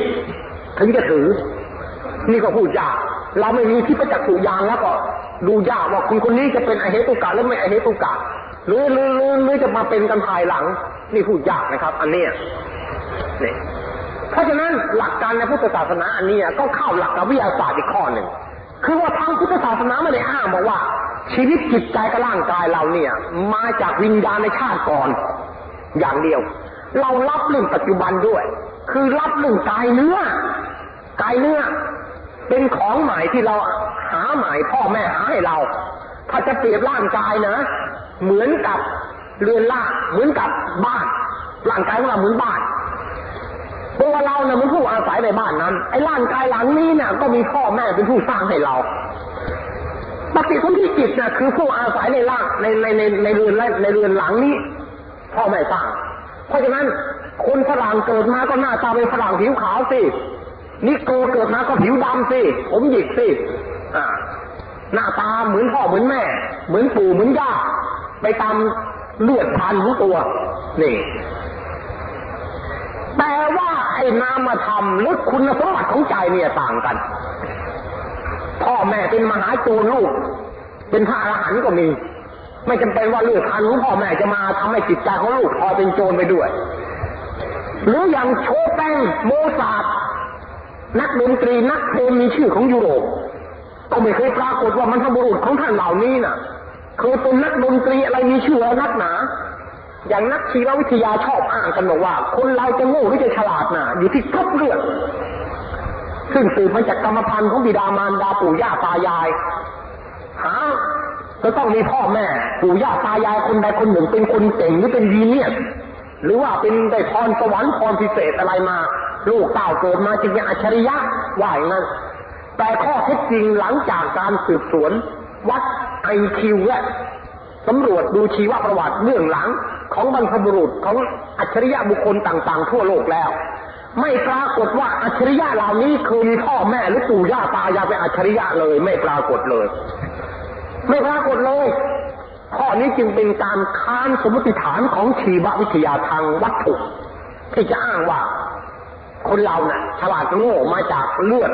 ถึงจะถือ นี่ก็พูดยากเราไม่มีที่ประจักษ์สุญานแล้วก็ ดูยากว่าคุณคนนี้จะเป็นอเหตุกะหรือไม่อเหตุกะหรือหรือหรือหรือจะมาเป็นกันภายหลัง นี่พูดยากนะครับ อันเนี้ยนี่เพราะฉะนั้นหลักการในพุทธศาสนาอันนี้ก็เข้าหลักวิทยาศาสตร์อีกข้อหนึ่งคือว่าทางพุทธศาสนาไม่ได้อ้างบอกว่า ชีวิตจิตใจกับร่างกายเราเนี่ย มาจากวิญญาณในชาติก่อน อย่างเดียว เรารับเรื่องปัจจุบันด้วย คือรับเรื่องกายเนื้อกายเนื้อ เป็นของใหม่ที่เราหาใหม่พ่อแม่หาให้เรา ถ้าจะเปรียบร่างกายนะ เหมือนกับเรือนร่าเหมือนกับบ้านร่างกายของเราเหมือนบ้านตัวเราเนี่ยมันผู้อาศัยในบ้านนั้น ไอ้ร่างกายหลังนี้เนี่ยก็มีพ่อแม่เป็นผู้สร้างให้เราปฏิสนธิจิตเนี่ยคือผู้อาศัยในร่างในในในในเรือนในเรือนหลังนี้พ่อแม่สร้าง เพราะฉะนั้นคนฝรั่งเกิดมาก็หน้าตาเป็นฝรั่งผิวขาวสิ นิโกเกิดมาก็ผิวดำสิผมหยิกสิหน้าตาเหมือนพ่อเหมือนแม่ เหมือนปู่เหมือนย่าไปตามเลือดพันธุ์ของตัวนี่แต่ว่าไอ้นามธรรมหรือคุณสมบัติของใจเนี่ยต่างกัน พ่อแม่เป็นมหาโจรลูก เป็นพระอรหันต์ก็มี ไม่จำเป็นว่าเลือดพันธุ์ของพ่อแม่จะมาทำให้จิตใจของลูกพอเป็นโจรไปด้วย หรืออย่างโชแปงโมซาร์ นักดนตรีนักเพลงมีชื่อของยุโรปก็ไม่เคยปรากฏว่ามันทบุรุษของท่านเหล่านี้น่ะเคยเป็นนักดนตรีอะไรมีชื่อนักหนา อย่างนักชีววิทยาชอบอ้างกันบอกว่า คนเราจะโง่หรือจะฉลาดน่ะ อยู่ที่กรุ๊ปเลือดซึ่งสืบมาจากกรรมพันธุ์ของบิดามารดาปู่ย่าตายาย หาจะต้องมีพ่อแม่ ปู่ย่าตายายคนใดคนหนึ่งเป็นคนเก่งหรือเป็นยีเนียสหรือว่าเป็นได้พรสวรรค์พรพิเศษอะไรมา ลูกเต้าเกิดมาจึงเป็นอัจฉริยะว่าอย่างนั้น แต่ข้อเท็จจริงหลังจากการสืบสวน วัดไอคิวและสำรวจดูชีวประวัติเรื่องหลังของบรรพบุรุษของอัจฉริยะบุคคลต่างๆ ทั่วโลกแล้ว ไม่ปรากฏว่าอัจฉริยะเหล่านี้เคยมีพ่อแม่หรือปู่ย่าตายายเป็นอัจฉริยะเลย ไม่ปรากฏเลย ไม่ปรากฏเลย ข้อนี้จึงเป็นการค้านสมมติฐานของชีววิทยาทางวัตถุที่จะอ้างว่า คนเราเนะ่ะฉลาดโง่มาจากเลือด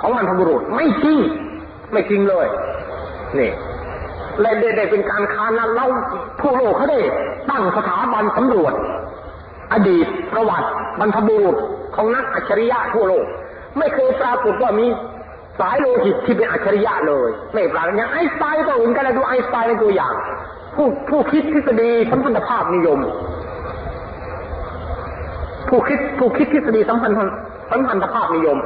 ของบรรพบุรุษไม่จริงไม่จริงเลยนี่และได้เป็นการค้านนั้นแล้วทั่วโลกเขาได้ตั้งสถาบันสำรวจ อดีตประวัติบรรพบุรุษของนักอัจฉริยะทั่วโลก ไม่เคยปรากฏว่ามีสายโลหิตที่เป็นอัจฉริยะเลย ไม่ปรากฏอย่างไอสไตน์ก็อื่นกันเลยดูไอสไตน์ในตัวอย่าง ผู้ผู้คิดทฤษฎีสัมพันธภาพนิยม ผู้คิดผู้คิดทฤษฎีสัมพันธ์สัมพันธภาพนิยม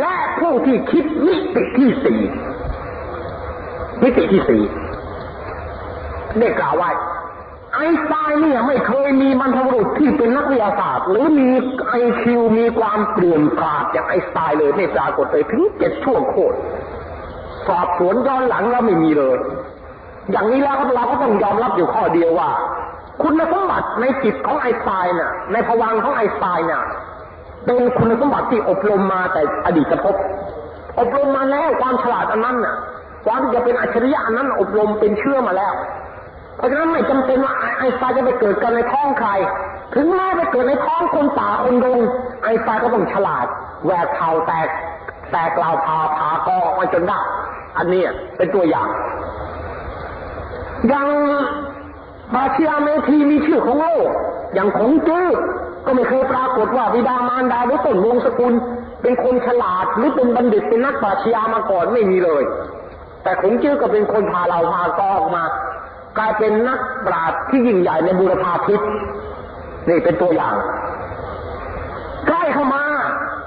และผู้ที่คิดมิติที่สี่มิติที่สี่ได้กล่าวไว้ไอน์สไตน์เนี่ยไม่เคยมีบรรพบุรุษที่เป็นนักวิทยาศาสตร์ หรือมีไอคิวมีความเปลี่ยนปราดอย่างไอน์สไตน์เลยไม่ปรากฏเลยถึงเจ็ดช่วงโคตรสอบสวนย้อนหลังแล้วไม่มีเลย อย่างนี้แล้วเราก็ต้องยอมรับอยู่ข้อเดียวว่า คุณสมบัติในจิตของไอน์สไตน์น่ะในภวังของไอน์สไตน์น่ะเป็นคุณสมบัติที่อบรมมาแต่อดีตภพอบรมมาแล้วความฉลาดอันนั้นน่ะ ความที่จะเป็นอัจฉริยะอันนั้น อบรมเป็นเชื่อมาแล้ว เพราะฉะนั้นไม่จำเป็นว่าไอน์สไตน์จะไปเกิดกันในท้องใคร ถึงแม้ไปเกิดในท้องคนป่าคนดงไอน์สไตน์ก็ต้องฉลาดแหวกเข่าแตกแตกกล่าวพาพากอออกมาจนได้อันนี้เป็นตัวอย่างย่าง ปราชญาเมธีมีชื่อของโลกอย่างของจื้อก็ไม่เคยปรากฏว่าบิดามารดาหรือต้นวงศกุล เป็นคนฉลาดหรือเป็นบัณฑิตเป็นนักปราชญามาก่อนไม่มีเลย แต่ของจื้อก็เป็นคนพาเราพากอออกมา กลายเป็นนักปราชญ์ที่ยิ่งใหญ่ในบุรพาทิศนี่เป็นตัวอย่าง ใกล้เข้ามา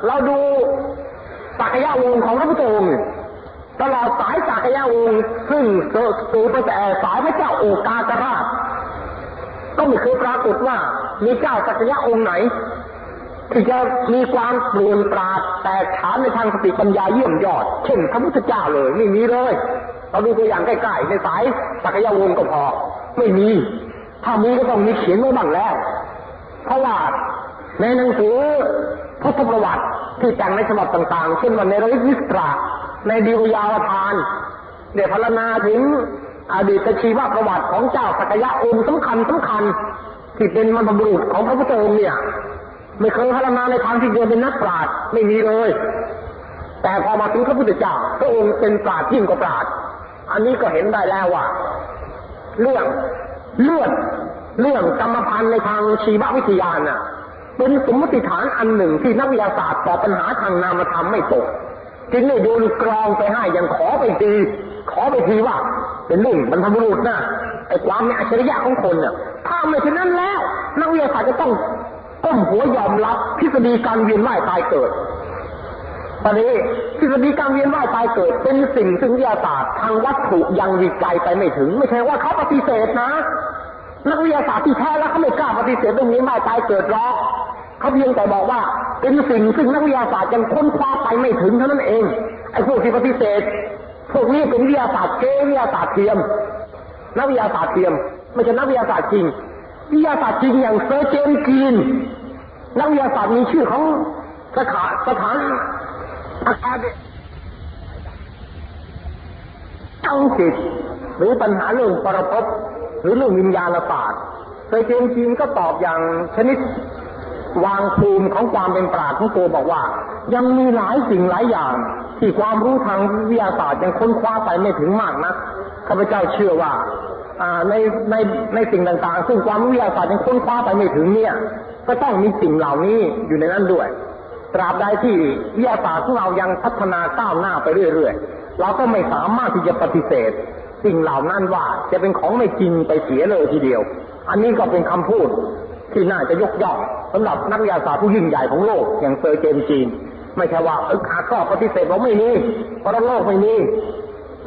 เราดูสักยะวงของพระพุทธองค์ตลอดสายสักยะวงซึ่งสืบไปแต่สายพระเจ้าโอกาสราช ก็ไม่เคยปรากฏว่า มีเจ้าสักยะองค์ไหนที่จะมีความเปลี่ยนปราดแตกฉานในทางสติปัญญาเยี่ยมยอด เช่นพระพุทธเจ้าเลยไม่มีเลยเราดูตัวอย่างใกล้ๆในสายสักยะวงศ์ก็พอ ไม่มี ถ้ามีก็ต้องมีเขียนไว้บ้างแล้ว เพราะว่าในหนังสือพุทธประวัติที่แต่งในฉบับต่างๆ เช่นวันในรวิวิสตรา ในดิวยาวทานเดี๋ยวพรรณนาถึง อดีตชีวประวัติของเจ้าสักยะองค์สำคัญสำคัญที่เป็นมรรพบุรุษของพระพุทธองค์เนี่ย ไม่เคยพรรณนาในทางที่เดียวเป็นนักปราชญ์ไม่มีเลย แต่พอมาถึงพระพุทธเจ้าพระองค์เป็นปราชญ์ยิ่งกว่าปราชญ์อันนี้ก็เห็นได้แล้วว่า เรื่องเลือดเรื่องกรรมพันธุ์ในทางชีววิทยาน่ะ เป็นสมมติฐานอันหนึ่งที่นักวิทยาศาสตร์ตอบปัญหาทางนามธรรมไม่ตกจึงได้โยนกรองไปให้ยังขอไปทีขอไปทีว่า เป็นเรื่องบรรพบุรุษนะไอ้ความมีอัจฉริยะของคนน่ะถ้าไม่เช่นนั้นแล้ว นักวิทยาศาสตร์จะต้องก้มหัวยอมรับทฤษฎีการเวียนว่ายตายเกิดตอนนี้ทฤษฎีการเวียนว่ายตายเกิด เป็นสิ่งซึ่งวิทยาศาสตร์ทางวัตถุยังวิจัยไปไม่ถึง ไม่ใช่ว่าเขาปฏิเสธนะ นักวิทยาศาสตร์ที่แท้แล้วเขาไม่กล้าปฏิเสธเรื่องเวียนว่ายตายเกิดหรอกเขาเพียงแต่บอกว่า เป็นสิ่งซึ่งนักวิทยาศาสตร์ยังค้นคว้าไปไม่ถึงเท่านั้นเองไอ้พวกที่ปฏิเสธ พวกนี้เป็นวิทยาศาสตร์เก๊วิทยาศาสตร์เทียม นักวิทยาศาสตร์เทียม ไม่ใช่นักวิทยาศาสตร์จริง วิทยาศาสตร์จริงอย่างเซอร์เจมส์จีนส์ นักวิทยาศาสตร์มีชื่อของสถานสถาน acadeอังกฤษหรือปัญหาเรื่องปรภพหรือเรื่องวิญญาณศาสตร์เซอร์เจนกีนก็ตอบอย่างชนิดวางภูมิของความเป็นปราชญ์ของตัวบอกว่า ยังมีหลายสิ่งหลายอย่าง ที่ความรู้ทางวิทยาศาสตร์ยังค้นคว้าไปไม่ถึงมากนักข้าพเจ้าเชื่อว่าอ่าในในในสิ่งต่างๆ ซึ่งความรู้วิทยาศาสตร์ยังค้นคว้าไปไม่ถึงเนี่ย ก็ต้องมีสิ่งเหล่านี้อยู่ในนั้นด้วย ตราบใดที่วิทยาศาสตร์ของเรายังพัฒนาก้าวหน้าไปเรื่อยๆเราก็ไม่สามารถที่จะปฏิเสธ สิ่งเหล่านั้นว่าจะเป็นของไม่จริงไปเสียเลยทีเดียว อันนี้ก็เป็นคำพูดที่น่าจะยกย่องสำหรับนักวิทยาศาสตร์ผู้ยิ่งใหญ่ของโลกอย่างเซอร์เจมส์จีนส์ ไม่ใช่ว่าเอะอะก็ปฏิเสธว่าไม่มีเพราะโลกไม่มี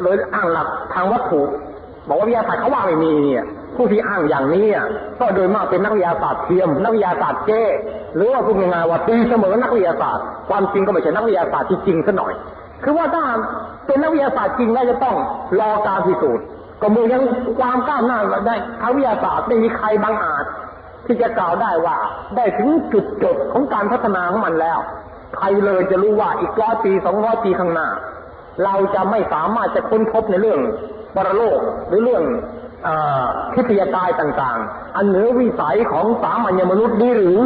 เลยอ้างหลักทางวัตถุ บอกว่าวิทยาศาสตร์เขาว่าไม่มีเนี่ยผู้ที่อ้างอย่างนี้อะก็โดยมากเป็นนักวิทยาศาสตร์เทียม นักวิทยาศาสตร์เก๊หรือว่าพูดง่ายๆว่าตีเสมอนักวิทยาศาสตร์ ความจริงก็ไม่ใช่นักวิทยาศาสตร์ที่จริงซะหน่อย คือว่าถ้าเป็นนักวิทยาศาสตร์จริงแล้วจะต้องรอการพิสูจน์ก็มือยังความก้าวหน้าได้ทางวิทยาศาสตร์ไม่มีใครบังอาจที่จะกล่าวได้ว่าได้ถึงจุดจบของการพัฒนาของมันแล้ว ใครเลยจะรู้ว่าอีกร้อยปีสองร้อยปีข้างหน้า เราจะไม่สามารถจะค้นพบในเรื่องปรโลกหรือเรื่องอทิพยากายต่างๆ อันเหนือวิสัยของสามัญมนุษย์นี้หรือ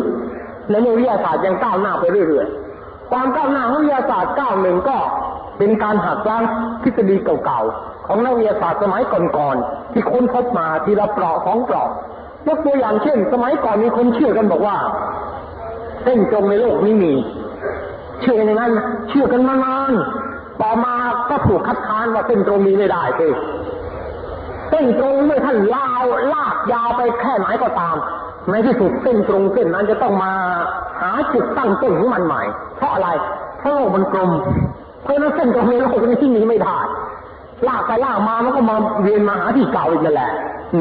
ในวิทยาศาสตร์ยังก้าวหน้าไปเรื่อยๆ ความก้าวหน้าของวิทยาศาสตร์ก้าวหนึ่งก็เป็นการหักล้างทฤษฎีเก่าๆ ของนักวิทยาศาสตร์สมัยก่อนๆ ที่ค้นพบมาทีละเปราะสองเปราะยกตัวอย่างเช่น สมัยก่อนมีคนเชื่อกันบอกว่า เส้นตรงในโลกนี้มี เชื่อกันงนั้น เชื่อกันมานานต่อมาก็ถูกคัดค้านว่าเส้นตรงนี้ไม่ได้สิเส้นตรงเมื่อท่านลาวลากยาวไปแค่ไหนก็ตาม ในที่สุดเส้นตรงเส้นนั้นจะต้องมาหาจุดตั้งต้นของมันใหม่ เพราะอะไรเพราะโลกมันกลมเพราะนั้นเส้นตรงในโลกนี้ที่มีไม่ได้ลากไปลากมามันก็มาเวียนมาหาที่เก่าอีกนั่นแหละ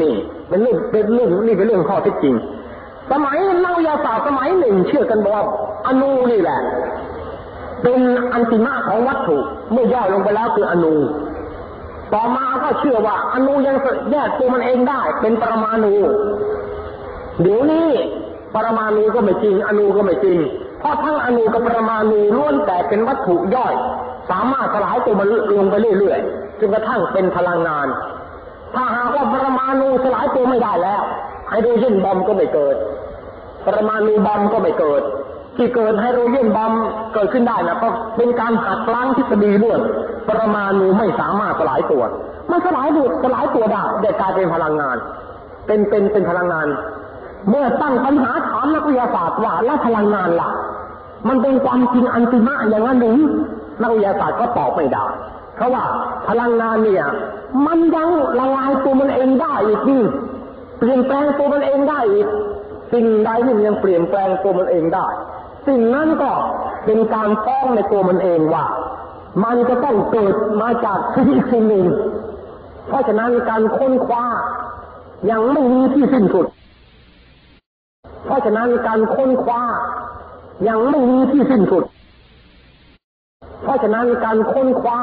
นี่เป็นเรื่องเป็นเรื่องนี่เป็นเรื่องข้อเท็จจริง สมัยนักวิทยาศาสตร์สมัยหนึ่งเชื่อกันบอกว่าอนูนี่แหละ เป็นอันติมาของวัตถุเมื่อย่อยลงไปแล้วคืออนู ต่อมาก็เชื่อว่าอนุยังแยกตัวมันเองได้ เป็นปรมาณูเดี๋ยวนี้ปรมาณูก็ไม่จริง อนุก็ไม่จริง เพราะทั้งอนุกับปรมาณูล้วนแต่เป็นวัตถุย่อย สามารถสลายตัวมันลงไปเรื่อยๆจนกระทั่งเป็นพลังงาน ถ้าหากว่าปรมาณูสลายตัวไม่ได้แล้วไฮโดรเจนบอมก็ไม่เกิด ปรมาณูบอมก็ไม่เกิด ที่เกิดไฮโดรเจนบอมเกิดขึ้นได้นะก็เป็นการหักล้างทฤษฎีเรื่องปรมาณูไม่สามารถสลายตัว มันสลายตัวสลายตัวได้แต่กลายเป็นพลังงาน เป็นเป็นเป็นพลังงาน เมื่อตั้งปัญหาถามนักวิทยาศาสตร์ว่าแล้วพลังงานล่ะ มันเป็นความจริงอันติมะอย่างนั้นหรือนักวิทยาศาสตร์ก็ตอบไม่ได้เพราะว่าพลังงานเนี่ย มันยังละลายตัวมันเองได้อีกนี่เปลี่ยนแปลงตัวมันเองได้อีกสิ่งใดที่มันยังเปลี่ยนแปลงตัวมันเองได้ สิ่งนั้นก็เป็นการฟ้องในตัวมันเองว่า มันจะต้องเกิดมาจากสิ่งอีกสิ่งหนึ่ง เพราะฉะนั้นการค้นคว้ายังไม่มีที่สิ้นสุด เพราะฉะนั้นการค้นคว้ายังไม่มีที่สิ้นสุด เพราะฉะนั้นการค้นคว้า